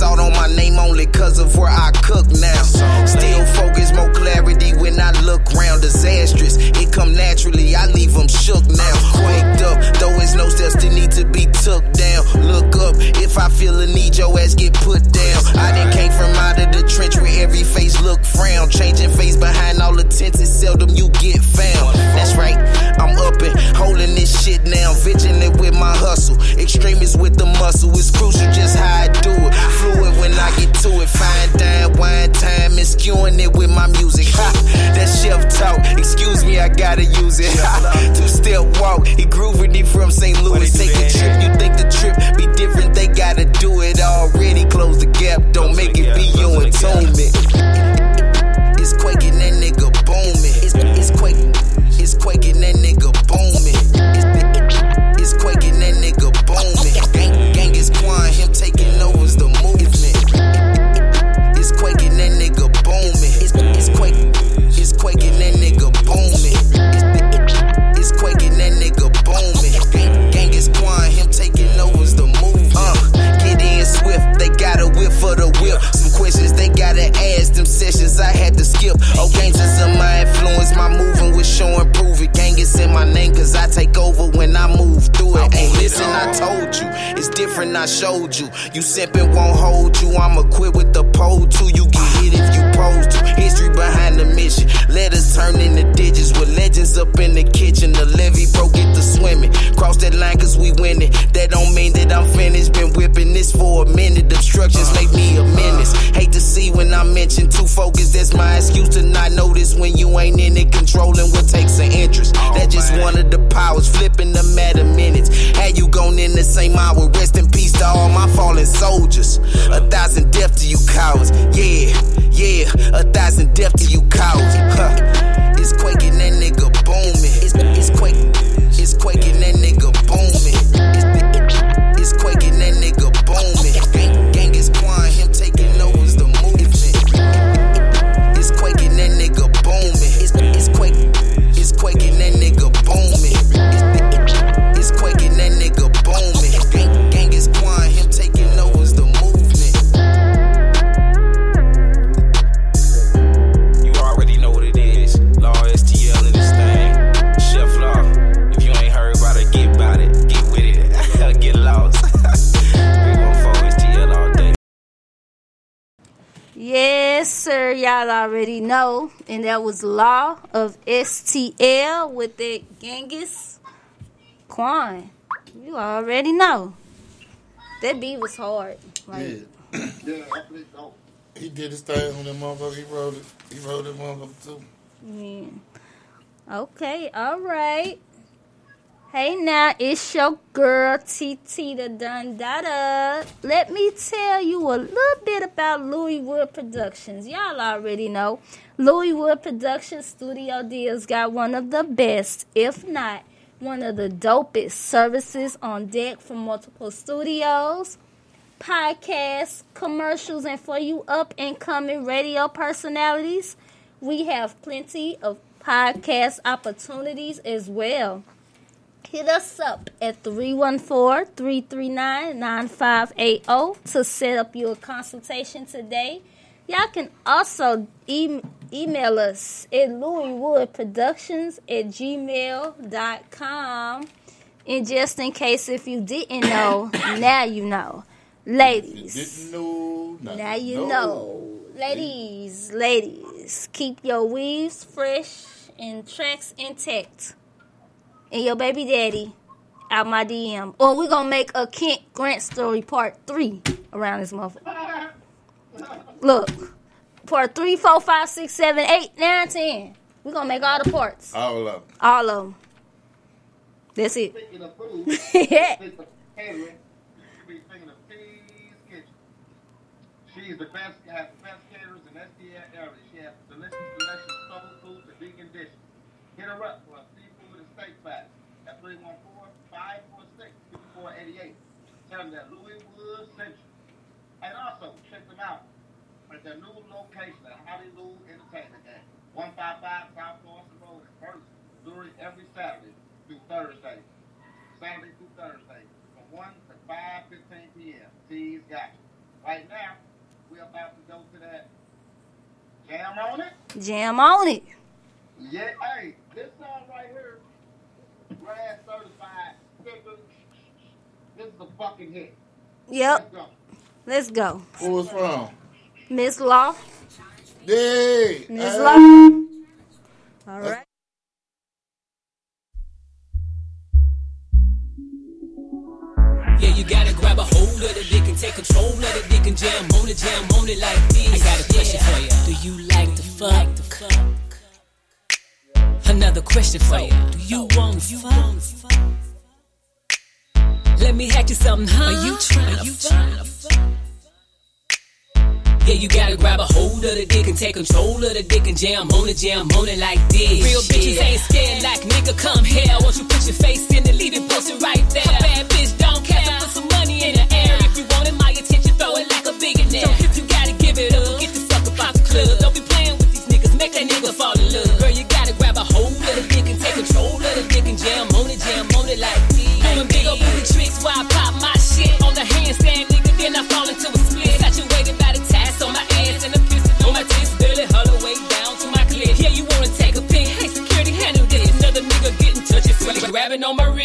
Salt on my name only cause of where I cook now. Still focus, more clarity when I look round. Disastrous, it come naturally, I leave them shook now. Quaked up, though it's no steps that need to be took down. Look up, if I feel a need, your ass get put down. I done came from out of the trench where every face look frown. Changing face behind all the tents, it's seldom you get found. That's right, I'm up and holding this shit now. Vigilant with my hustle, extremist with the muscle. It's crucial just how I do it. Fluid when I get to it. Fine dine, wine time, and skewing it with my music. Ha, that chef talk, excuse me, I gotta use it. Ha, two step walk, he grooving it from St. Louis. Take a trip, you think the trip be different? They gotta do it already. Close the gap, don't make it be your atonement. It's quaking, that nigga booming. It's, it's quaking, it's quaking, that nigga showed you. You simping won't hold you, I'ma quit with the pole too. You get hit if you pose to. History behind the mission, letters turn into digits with legends up in the kitchen. The levee broke it to swimming. Cross that line cause we winning. That don't mean that I'm finished. Been whipping this for a minute. Obstructions uh, make me a menace. Hate to see when I mention too focused. That's my excuse to not notice when you ain't in it. Controlling what takes an interest. Oh, that just one of the powers. Flipping the matter minutes. Had you gone in the same hour. Rest in peace to all my fallen soldiers. A thousand death to you cowards. Yeah, yeah. A thousand death to you cowards. Huh. It's quaking that nigga booming. It's. It's quaking Yes, sir. Y'all already know. And that was Law of STL with that Genghis Khan. You already know. That beat was hard. Like, He did his thing on that motherfucker. He wrote it. He wrote it motherfucker too. yeah. Okay, all right. Hey now, it's your girl TT the Dundada. Let me tell you a little bit about Louis Wood Productions. Y'all already know. Louis Wood Productions Studio Deals got one of the best, if not one of the dopest services on deck for multiple studios, podcasts, commercials, and for you up and coming radio personalities, we have plenty of podcast opportunities as well. Hit us up at 314-339-9580 to set up your consultation today. Y'all can also e- email us at louiswoodproductions at gmail.com. And just in case if you didn't know, now you know. Ladies. Didn't know. Now you No. know. Ladies, ladies, keep your weaves fresh and tracks intact. And your baby daddy out my DM. Or we're going to make a Kent Grant story part three around this motherfucker. Look. Part three, four, five, six, seven, eight, nine, ten. We're going to make all the parts. All of them. All of them. That's it. Food, Yeah. speaking of catering, you should be thinking of Tea's Kitchen. She's the best, has the best caterers in STL area. She has a delicious selection of soul foods and vegan dishes. Hit her up for a seafood and steak fast at 314-546-5488. Tell them that Louis Wood sent you. And also, check them out at their new location at Hollywood Entertainment at 155 South Boston Road in First, during every Saturday through Thursday. Saturday through Thursday from 1 to 5.15 p.m. T's got you. right now, we're about to go to that jam on it. Jam on it. Yeah, hey, this song right here, Brad this is a fucking hit. Yep. Let's go. Who was from? Miss Law. Yay! Miss Hey. Law. All right. Yeah, you gotta grab a hold of the dick and take control of the dick and jam on it, jam on it like this. I got a question for you. Do you like to fuck? Another question for you. Do you want to fuck? Let me hack you something, huh? Are you trying to fuck? Yeah, you gotta grab a hold of the dick and take control of the dick and jam on it, jam on it like this. Real bitches ain't scared like nigga, come here. Won't you put your face in and leave it posted right there? A bad bitch don't care, so put some money in the air. If you wanted my attention, throw it like a billionaire. So if you gotta give it up, get the fuck up out the club. Don't be playing with these niggas, make that nigga fall in love. Girl, you gotta grab a hold of the dick and take control of the dick and jam on it, jam on it like this. Doing big old booty tricks while I pop my shit on the handstand, nigga. Then I fall into a split. Got you waiting by the tats on my ass and the piston on my tits. Barely hollow way down to my clit. Yeah, you wanna take a pic? Hey, security, handle this. Another nigga getting touchy feely. Grabbing on my wrist.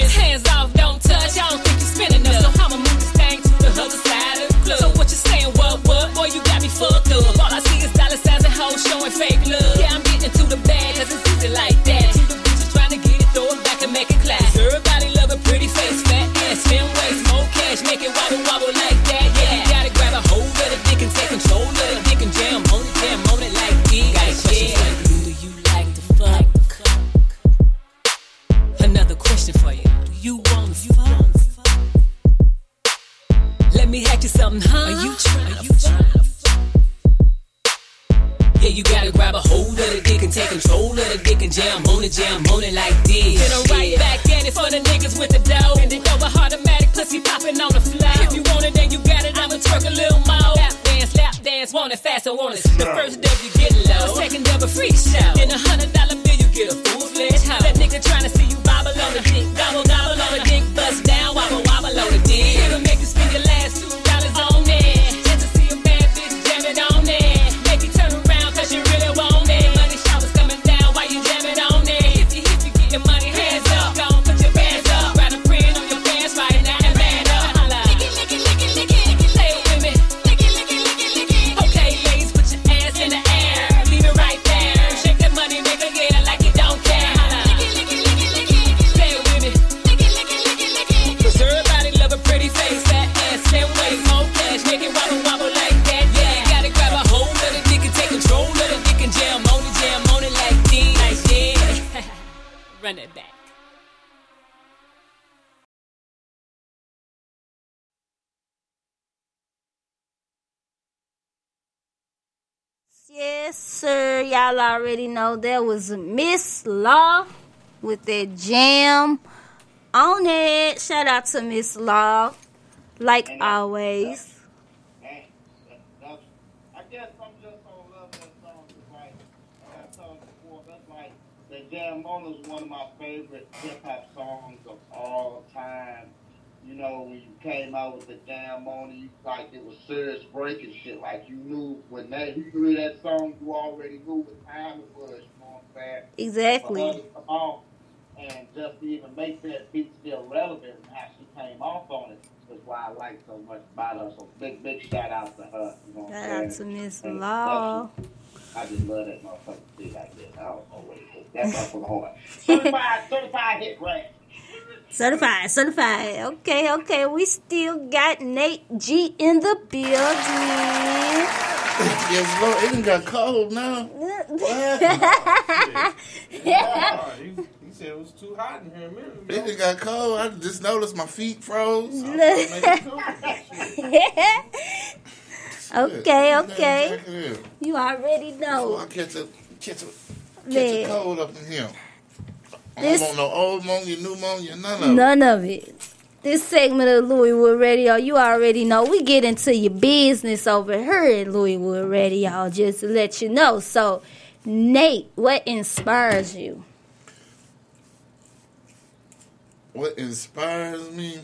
Fast, want it. The first dub you get low, second dub a freak show. Y'all already know that was Miss Law with that jam on it. Shout out to Miss Law, like always. I guess I'm just gonna love that song. It's like, like I told you before, that's like, the Jam On is one of my favorite hip hop songs of all time. You know, when you came out with the Jam On, you like it was serious breaking shit. Like you knew when that you heard that song, you already knew what time it was. You know what I'm saying? Exactly. For her to come on and just to even make that beat still relevant and how she came off on it is why I like so much about her. So big, big shout out to her. You know Shout out to? Miss Law. I just love that motherfucker see like that. I don't know what it is. That's up for the heart. Certified, certified hit rap. Certified, certified. Okay, okay. We still got Nate G in the building. Yes, Lord. It done got cold now. Yeah, he, he said it was too hot in here a minute ago. It done got cold. I just noticed my feet froze. okay, okay. You already know. I catch a catch a catch a cold up in here. I This- don't want no old pneumonia, none of it. None of it. This segment of Louiswood Radio, you already know. We get into your business over here at Louiswood Radio, just to let you know. So, Nate, what inspires you? What inspires me?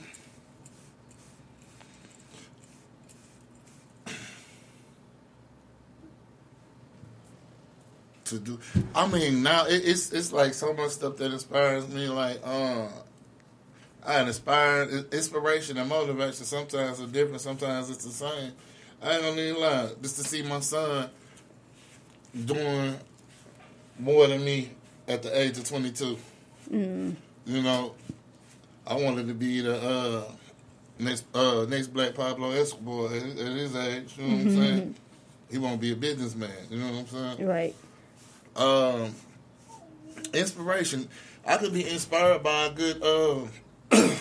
To do. I mean, now it, it's it's like so much stuff that inspires me. Like, uh, I inspire inspiration and motivation. Sometimes are different. Sometimes it's the same. I ain't gonna even lie. Just to see my son doing more than me at the age of twenty two. Mm. You know, I wanted to be the uh, next uh, next Black Pablo Escobar at, at his age. You know what I'm saying? He won't be a businessman. You know what I'm saying? Right. Um, inspiration. I could be inspired by a good. Uh,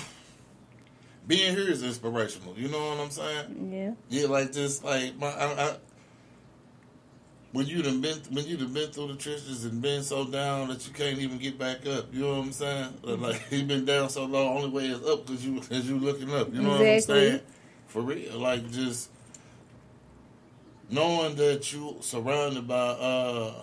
being here is inspirational. You know what I'm saying? Yeah. Yeah, like just like my. I, I, when you done been when you done been through the trenches and been so down that you can't even get back up, you know what I'm saying? Like you've been down so long, only way is up because you as you looking up. You know what I'm saying? For real, like just knowing that you surrounded by uh,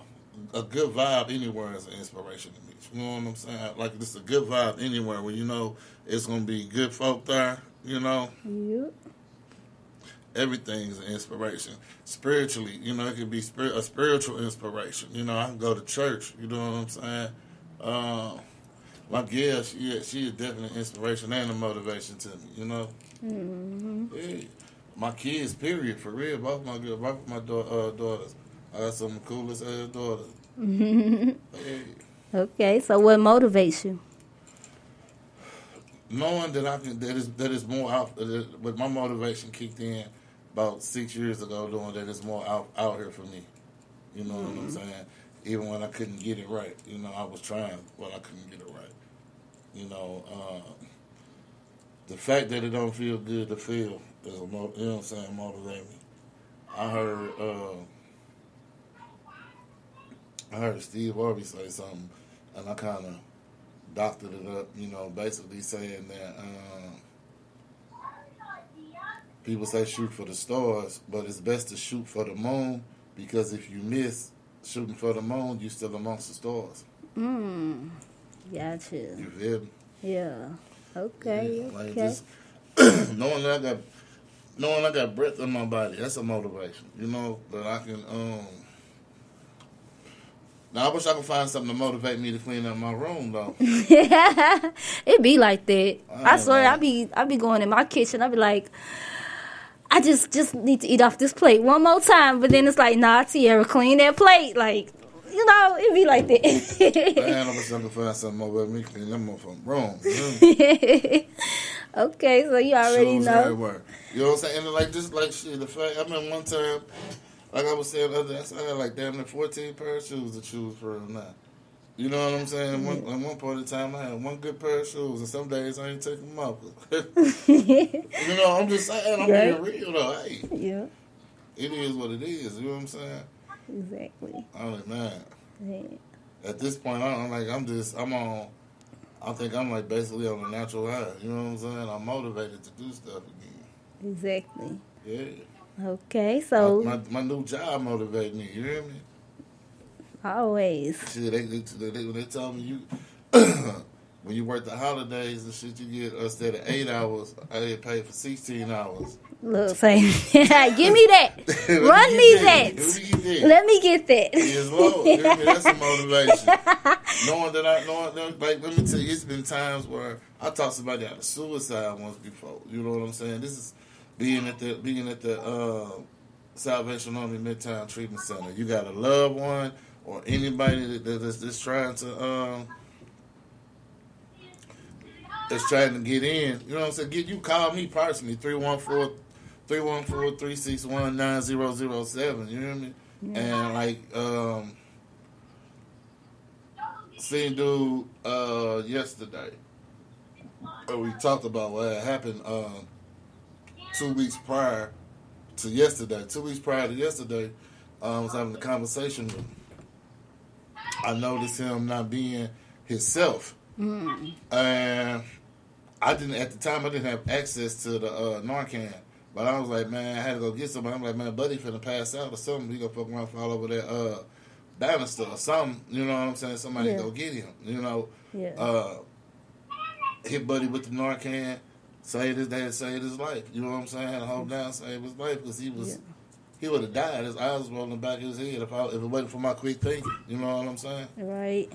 a good vibe anywhere is an inspiration to me. You know what I'm saying? Like it's a good vibe anywhere where you know it's gonna be good folk there. You know, Yep. everything's an inspiration. Spiritually, you know, it could be spir- a spiritual inspiration. You know, I can go to church. You know what I'm saying? Um, like yeah, she she is definitely an inspiration and a motivation to me. You know. Mm-hmm. Yeah. My kids, period, for real. Both my girl, both my da- uh, daughters. I got some coolest ass daughters. Hey, okay, so what motivates you? knowing that I can, that is that is more out. But my motivation kicked in about six years ago, doing that is more out out here for me. You know what I'm Mhm. saying? Even when I couldn't get it right, you know, I was trying, but I couldn't get it right. You know, uh, the fact that it don't feel good to feel is a you know what I'm saying motivate me. I heard uh, I heard Steve Harvey say something, and I kind of doctored it up. You know, basically saying that um, people say shoot for the stars, but it's best to shoot for the moon because if you miss shooting for the moon, you're still amongst the stars. Mm. Gotcha. You feel me? Yeah. Okay. Like okay. just knowing that I got knowing I got breath in my body, that's a motivation. You know that I can. um Now I wish I could find something to motivate me to clean up my room though. yeah, it be like that. I, I swear, know. I be I be going in my kitchen. I be like, I just just need to eat off this plate one more time. But then it's like, nah, Tierra, clean that plate. Like, you know, it be like that. Man, I wish I could find something to motivate me to clean that motherfucking room. Know? okay, so you already Shoes know. You know what I'm saying? And like just like shit, the fact I mean one time, like I was saying the other day, I had like damn near 14 pair of shoes to choose from now. You know what I'm saying? One, at one point in time, I had one good pair of shoes, and some days I ain't taking them off. you know, I'm just saying, I'm Right. being real though. Hey, Yeah, it is what it is. You know what I'm saying? exactly. I'm like, man, Yeah. at this point, I'm like, I'm just, I'm on. I think I'm like basically on a natural high. You know what I'm saying? I'm motivated to do stuff again. Exactly. Yeah. Okay, so my, my new job motivated me. You hear me? always. Shit, they, they, they, when they tell me you when you work the holidays and shit, you get instead of eight hours, I get paid for sixteen hours. Look, say, give me that. Run me that. that. Let me get that. Let me get that. Yes, Lord. That's a motivation. knowing that I, knowing that, like, let me tell you, it's been times where I talked somebody out of suicide once before. You know what I'm saying? This is being at the being at the uh, Salvation Army Midtown Treatment Center. You got a loved one or anybody that, is just trying to um, that's trying to get in. You know what I'm saying? Get you call me personally 314 314 361 9007. You hear me? And like um seen dude uh yesterday. We talked about what happened um two weeks prior to yesterday. Two weeks prior to yesterday, um, I was having a conversation with him. I noticed him not being himself. Mm. And I didn't at the time I didn't have access to the uh, Narcan. But I was like, man, I had to go get somebody. I'm like, man, buddy finna pass out or something. He gonna fuck around fall over that uh banister or something. You know what I'm saying? Somebody Yeah. go get him. You know. Yeah. Uh hit buddy with the Narcan, saved his dad, saved his life. You know what I'm saying? Hold down, save his life because he was he would have died. His eyes rolling back in his head if I, if it wasn't for my quick thinking. You know what I'm saying? Right.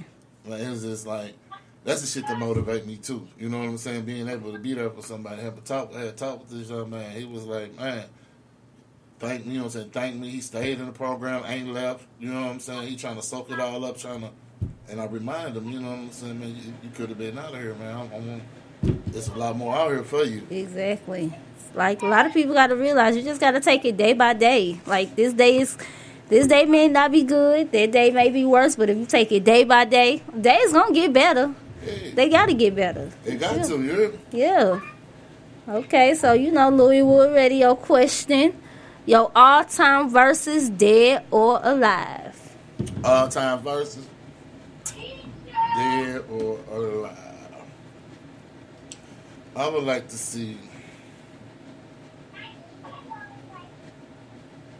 Like it was just like that's the shit that motivate me too. You know what I'm saying? Being able to be there for somebody, have a talk, had a talk with this young man. He was like, man, thank me. You know what I'm saying? Thank me. He stayed in the program, ain't left. You know what I'm saying? He trying to soak it all up, trying to. And I remind him, you know what I'm saying, man, you, you could have been out of here, man. I, I want, there's a lot more out here for you. Exactly. Like a lot of people got to realize you just got to take it day by day. Like this day is, this day may not be good. That day may be worse. But if you take it day by day, days gonna get better. They got to get better. They got Yeah. to, me? Yeah. Okay, so you know Louis Wood Radio question. Your all time versus dead or alive. All time versus dead or alive. I would like to see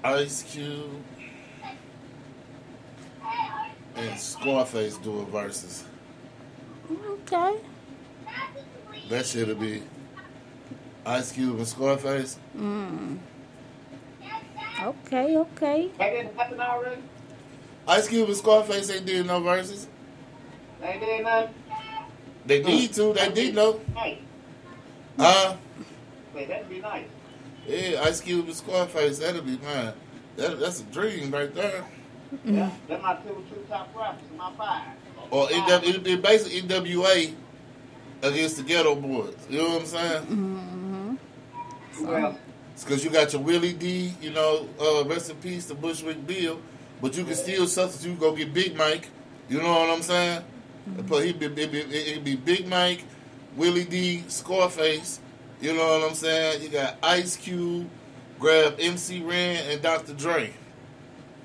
Ice Cube and Scarface do a versus. Okay. That shit'll be Ice Cube and Scarface. Mm. Okay, okay. That didn't happen already? Ice Cube and Scarface ain't did no verses. They did nothing? They need to. They did no. Hey, Uh, wait, that'd be nice. yeah, Ice Cube and Scarface. that'd be mine. That, that's a dream right there. Yeah, they're my two, two top rappers, my five. Or it, it, it basically NWA against the Geto Boys. You know what I'm saying? Mm-hmm. Well, it's Because you got your Willie D, you know, uh, rest in peace to Bushwick Bill, but you can still substitute, go get Big Mike. You know what I'm saying? But he be, it be, it'd be Big Mike, Willie D, Scarface. You know what I'm saying? You got Ice Cube, grab MC Ren and Dr. Dre.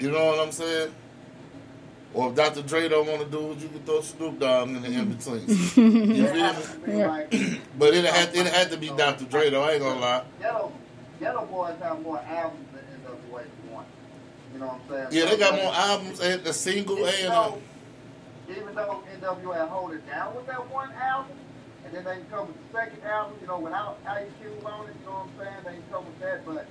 You know what I'm saying? Or if Dr. Dre don't want to do it, you can throw Snoop Dogg in the mm-hmm. in between. You feel me? But it had it had to be Dr. Dre though. I ain't gonna lie. Ghetto, Geto Boys have more albums than NWA one. You know what I'm saying? Yeah, they got more albums and a single Even and though, even though NWA hold it down with that one album, and then they can come with the second album, you know, without Ice Cube on it, you know what I'm saying? They can come with that, but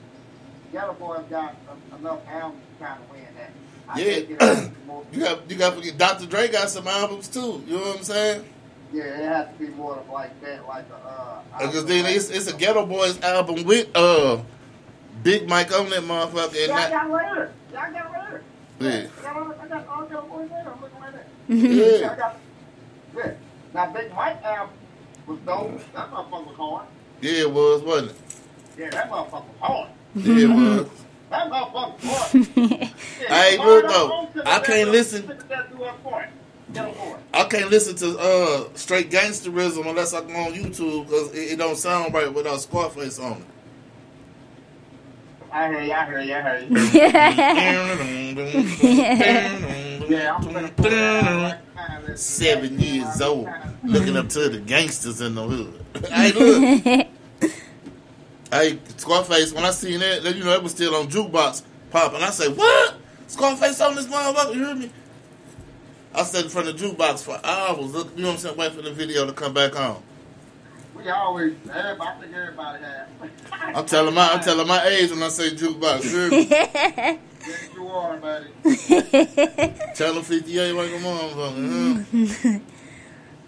Geto Boys got a, enough albums to kind of win that. I think it has yeah. to be more- you got you got to forget Dr. Dre got some albums too. You know what I'm saying? yeah, it has to be more of like that, like a, uh, Because then it's, it's a Geto Boys album with uh Big Mike on that motherfucker and Yeah, I got right here. Yeah, I got right. Yeah. I got, all- I got all Geto Boys there. I'm looking right there. Yeah. I got, yeah. Now, Big Mike album was dope. That motherfucker was hard. Yeah, it was, wasn't it? Yeah, that motherfucker was hard. Yeah, it was. That motherfucker was hard. Hey, look though, I can't listen. I can't listen to uh straight gangsterism unless I go on YouTube because it, it don't sound right without Scarface on it. I hear you, I hear you, I hear you. yeah, I'm gonna put that on Seven years old, looking up to the gangsters in the hood. hey, look. hey, Scarface, when I seen that, you know, it was still on jukebox popping. I say, what? Scarface on this motherfucker? You hear me? I sat in front of the jukebox for hours. Look, you know what I'm saying? Wait for the video to come back on. We always, everybody, I think everybody has. I'm telling my I'm telling my age when I say jukebox. You hear me? Yes, you are, buddy. Tell them 58 like a motherfucker.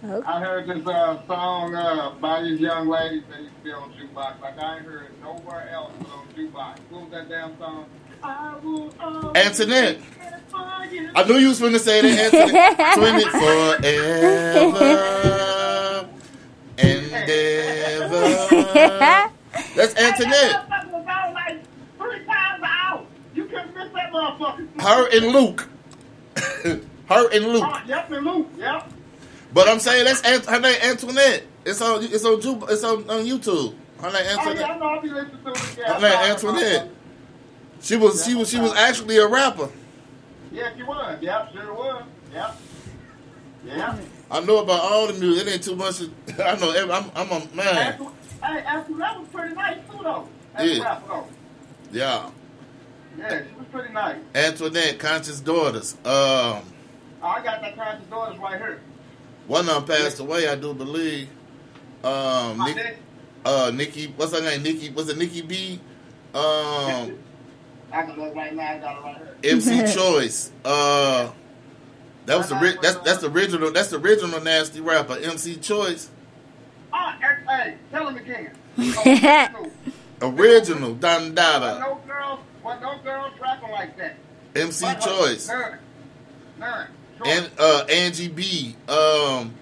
Huh? I heard this uh, song uh, by these young ladies that used to be on jukebox. Like I ain't heard it nowhere else but on jukebox. What was that damn song? I will Antoinette. be there for you. I knew you was going to say that, Anthony. Twin it forever. Endeavor. That's Antoinette. That motherfucker was on like three times an. You couldn't miss that motherfucker. Her and Luke. Her and Luke. Oh, yep, and Luke. Yep. But I'm saying that's Ant- her name Antoinette. It's on it's on Ju- it's on, on YouTube. Her name Antoinette. Oh, yeah, I know. I'll be listening to it. Yeah, Her name Antoinette. She was she was she was actually a rapper. Yeah, she was. Yep, sure was. Yep. Yeah. I know about all the music. It ain't too much. I know. every- I'm I'm a man. Hey, Antoinette was pretty nice too, though. A Yeah. rapper, though. Yeah. Yeah, she was pretty nice. Antoinette, Conscious Daughters. Um, Oh, I got that conscious daughters right here. One of them passed away, I do believe. Um, Nick, uh, Nikki, what's her name? Nikki, was it Nikki B? Um, I can look right now. I got it right here. MC Choice. Uh, that was the ri- that's that's the original that's the original nasty rapper. MC Choice. Ah, hey, hey, tell him again. Original Don Dada. no girls, wasn't no girls rapping like that. MC What- what- Choice. None. None. And uh, Angie B. Um,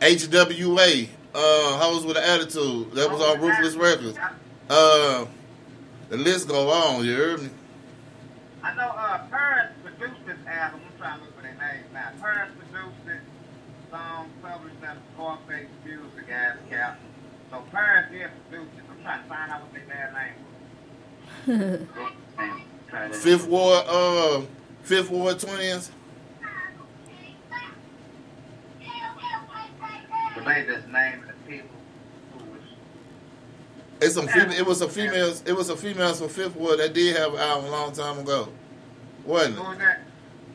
HWA. Uh, Hoes with an Attitude. That was on Ruthless Records. Uh, the list go on. You heard me? I know uh, Paris produced this album. I'm trying to look for their names now. Paris produced it. Song published at Scarface Music as Cap. So Paris did produce it. I'm trying to find out what their damn name was. Fifth Ward. Uh, Fifth Ward Twins. But they just named the people It's some. Fem- it was some females. It was some females from Fifth Ward that did have an album a long time ago. Wasn't it? Who was that?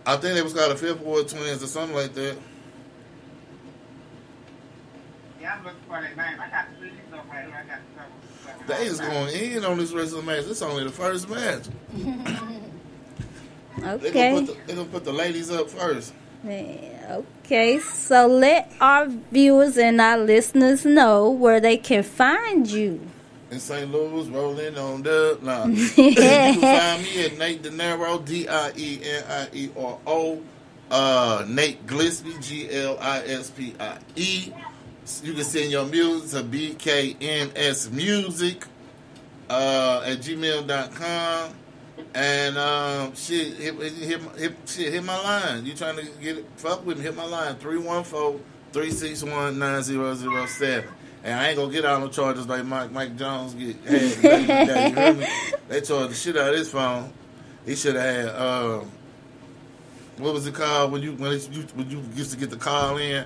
I think it was called the Fifth Ward Twins or something like that. Yeah, I'm looking for their name. I got the CDs up right here. I got several. several They is going in on this rest of the match. It's only the first match. They gonna, Okay. put the, they gonna put the ladies up first. Man, Okay, so let our viewers and our listeners know where they can find you. In St. Louis, rolling on the nah. you can find me at Nate De Niro, D I E N I E R O. Uh, Nate Gillespie, G L I S P I E. You can send your music to BKNS Music uh, at gmail.com. And um, shit, hit, hit, hit, hit, shit, hit my line. You trying to get it? Fuck with me? Hit my line 314-361-9007. And I ain't gonna get out no charges like Mike Mike Jones get had. back in the day, you hear me? They charged the shit out of his phone. He should have had um, what was it called when you when, it, you when you used to get the call in?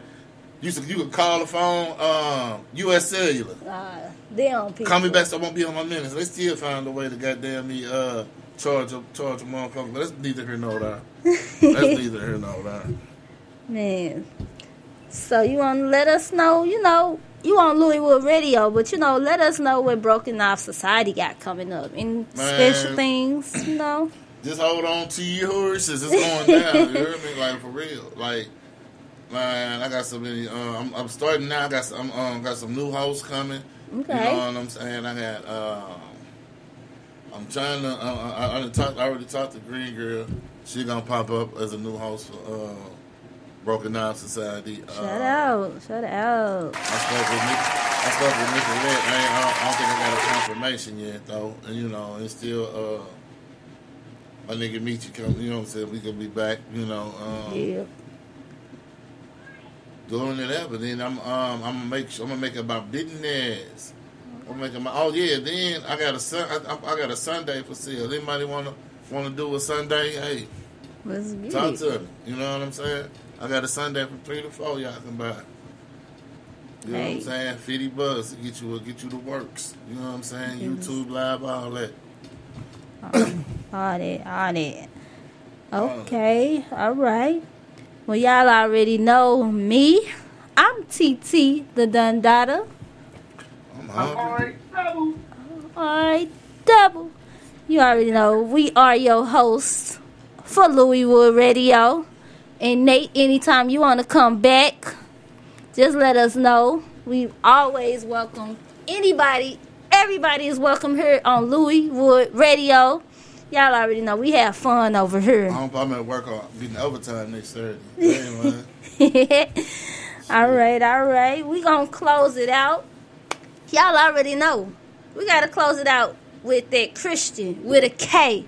You used to, you could call the phone um, U.S. Cellular. Uh, them people. Call me back so I won't be on my minutes. They still find a way to goddamn me uh charge a charge a motherfucker. But that's neither here nor there. That's neither here nor there. Man. So you want to let us know, you know, you on Louisville Radio, but you know, let us know what Broken Off Society got coming up. Any special things, you know? Just hold on to your horses. It's going down. you hear me? Like for real. Like man, I got so many. Uh, I'm, I'm starting now. I got some. Um, got some new hosts coming. Okay. You know what I'm saying? I got. Um, I'm trying to. I, I, done talked, I already talked to Green Girl. She gonna pop up as a new host for uh, Broken Knife Society. Shout uh, out. Shout out. I spoke with Nick. I spoke with Nicolette. I, I, don't, I don't think I got a confirmation yet though. And you know, it's still uh, my nigga Michi come. You know what I'm saying? We gonna be back. You know. Um, Yeah. Going to that, but then I'm um I'm gonna make I'm gonna make it about business. I'm making my oh yeah. Then I got a sun I, I got a Sunday for sale. Anybody wanna wanna do a Sunday? Hey, Let's get talk it. to me. You know what I'm saying? I got a Sunday from three to four. Y'all can buy. You know what I'm saying? Fifty bucks to get you get you the works. You know what I'm saying? YouTube live, all that. All that, all that. Okay, all right. Well, y'all already know me. I'm TT, the Dundada. I'm hungry. All right, double. You already know we are your hosts for Louisville Radio. And Nate, anytime you want to come back, just let us know. We always welcome anybody. Everybody is welcome here on Louis Wood Radio. Y'all already know we have fun over here. I'm, I'm at work on getting overtime next Thursday. All right, all right. We're gonna close it out. Y'all already know. We gotta close it out with that Christian with a K.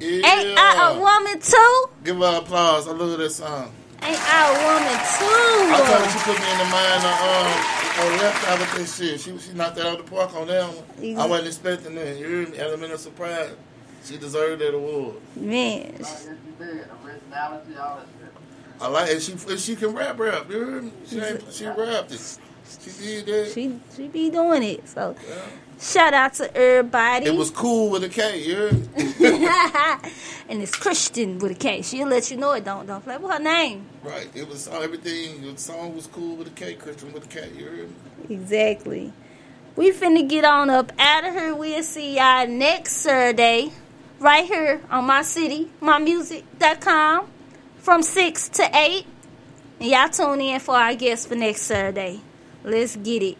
Ain't I a woman too? Give her applause. I love that song. Ain't I a woman too? I told her too? she put me in the mind of um, on left out with this shit. She she knocked that out of the park on that one. I wasn't expecting that. You hear me? Element of surprise. She deserved that award. Man, Yes, you did. Originality, all that shit. I like it. She and she can rap rap. You heard me? She ain't, she rapped it. She did. She she be doing it. So shout out to everybody. It was cool with a K. You heard and it's Christian with a K. She'll let you know it. Don't don't play with her name. Right. It was everything. The song was cool with a K. Christian with a K. You heard me? Exactly. We finna get on up out of here. We'll see y'all next Saturday right here on my city, mymusic.com from 6 to 8. And y'all tune in for our guest for next Saturday. Let's get it.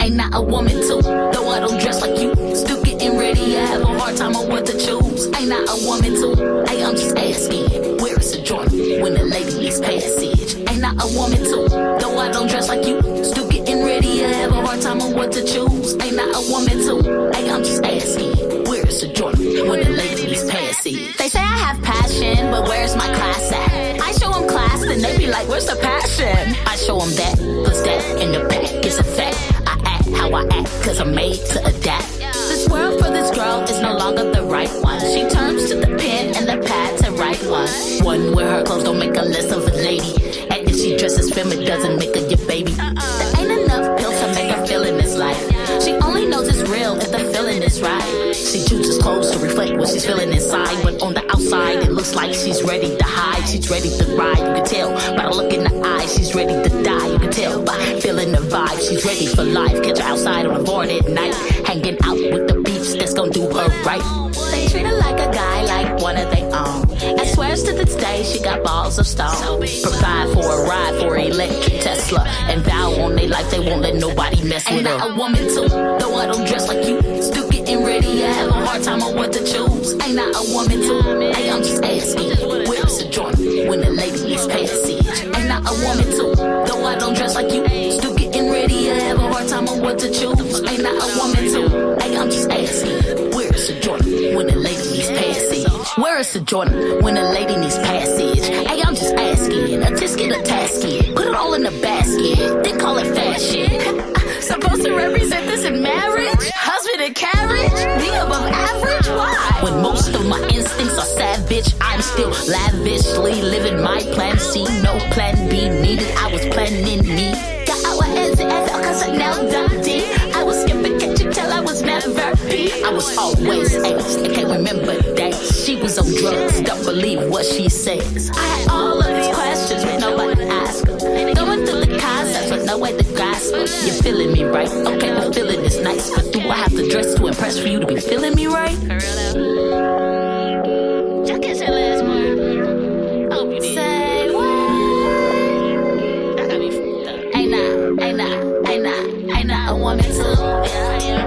Ain't not a woman too, though I don't dress like you. Still getting ready, I have a hard time on what to choose. Ain't not a woman too, hey, I'm just asking. Where is the joint when the lady needs passage? Ain't not a woman too, though I don't dress like you. Still getting ready, I have a hard time on what to choose. Ain't not a woman too, hey, I'm just asking. Where is the joint when the lady needs passage? They say I have passion, but where's my class at? I show them class, then they be like, where's the passion? I show them that, cause that in the back is a fact. I act how I act, cause I'm made to adapt. This world for this girl is no longer the right one. She turns to the pen and the pad to write one. One where her clothes don't make her less of a lady. She dresses femme, it doesn't make her your baby. There ain't enough pills to make her feel in this life. She only knows it's real if the feeling is right. She chooses clothes to reflect what she's feeling inside. When on the outside, it looks like she's ready to hide. She's ready to ride. You can tell by the look in the eyes. She's ready to die. You can tell by feeling the vibe. She's ready for life. Catch her outside on the board at night. Hanging out with the beats that's gonna do her right. They treat her like a guy, like one of their own. And swears to this day she got balls of stone. Provide for a ride for an electric Tesla. And vow on their life they won't let nobody mess with her. Ain't not a woman too, though I don't dress like you. Still getting ready, I have a hard time on what to choose. Ain't not a woman too, hey, I'm just asking. Where's the joint when the lady needs passage? Ain't not a woman too, though I don't dress like you. Still getting ready, I have a hard time on what to choose. Ain't not a woman too, hey, I'm just asking. Where's the joint Where is the Jordan when a lady needs passage? Hey, I'm just asking. A tisket, a tasket. Put it all in a basket. Then call it fashion. Supposed to represent this in marriage? Husband and carriage? Be above average? Why? When most of my instincts are savage, I'm still lavishly living my plan C. No plan B needed. I was planning me. Got our heads in FL cause I now done D. I was never B. I was always A's. I can't remember days. She was on drugs. Don't believe what she says. I had all of these questions, but nobody asked them. Going through the concepts with no way to grasp them. You're feeling me right. Okay, the feeling is nice. But do I have to dress to impress for you to be feeling me right? Y'all catch that last word? Hope you did. Say what? That got me fucked up. Ain't not, ain't not, ain't not, ain't a woman too. Yeah.